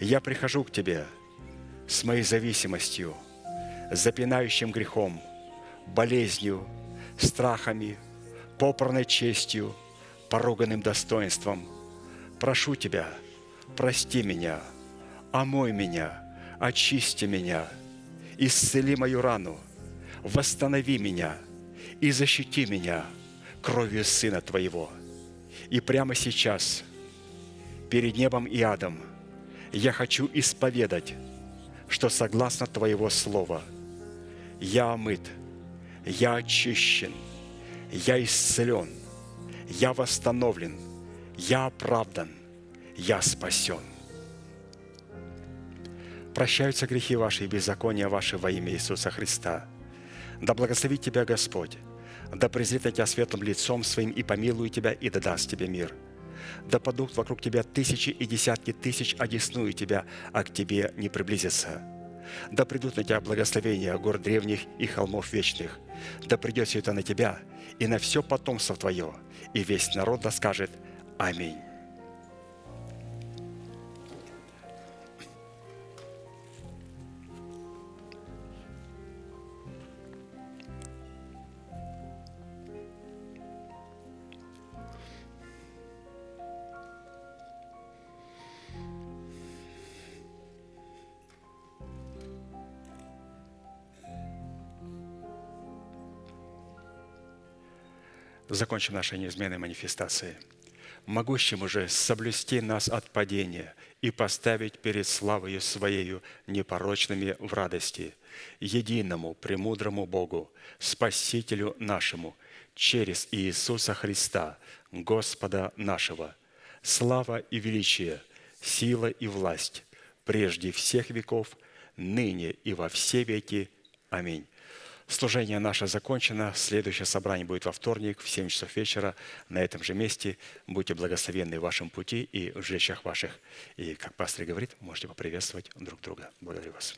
Speaker 2: Я прихожу к Тебе с моей зависимостью, запинающим грехом, болезнью, страхами, попранной честью, поруганным достоинством. Прошу Тебя, прости меня, омой меня, очисти меня, исцели мою рану, восстанови меня и защити меня кровью Сына Твоего. И прямо сейчас перед небом и адом я хочу исповедать, что согласно Твоего Слова я омыт, я очищен, я исцелен, я восстановлен, я оправдан, я спасен. Прощаются грехи ваши и беззакония ваши во имя Иисуса Христа. Да благословит тебя Господь, да презрит тебя светлым лицом своим и помилует тебя и да даст тебе мир. Да падут вокруг тебя тысячи и десятки тысяч, одесную тебя, а к тебе не приблизятся. Да придут на тебя благословения гор древних и холмов вечных. Да придет все это на тебя и на все потомство твое, и весь народ да скажет Аминь. Закончим наши неизменные манифестации. Могущему же соблюсти нас от падения и поставить перед славою Своею непорочными в радости, единому, премудрому Богу, Спасителю нашему, через Иисуса Христа, Господа нашего, слава и величие, сила и власть, прежде всех веков, ныне и во все веки. Аминь. Служение наше закончено. Следующее собрание будет во вторник в 7 часов вечера на этом же месте. Будьте благословенны в вашем пути и в жилищах ваших. И, как пастор говорит, можете поприветствовать друг друга. Благодарю вас.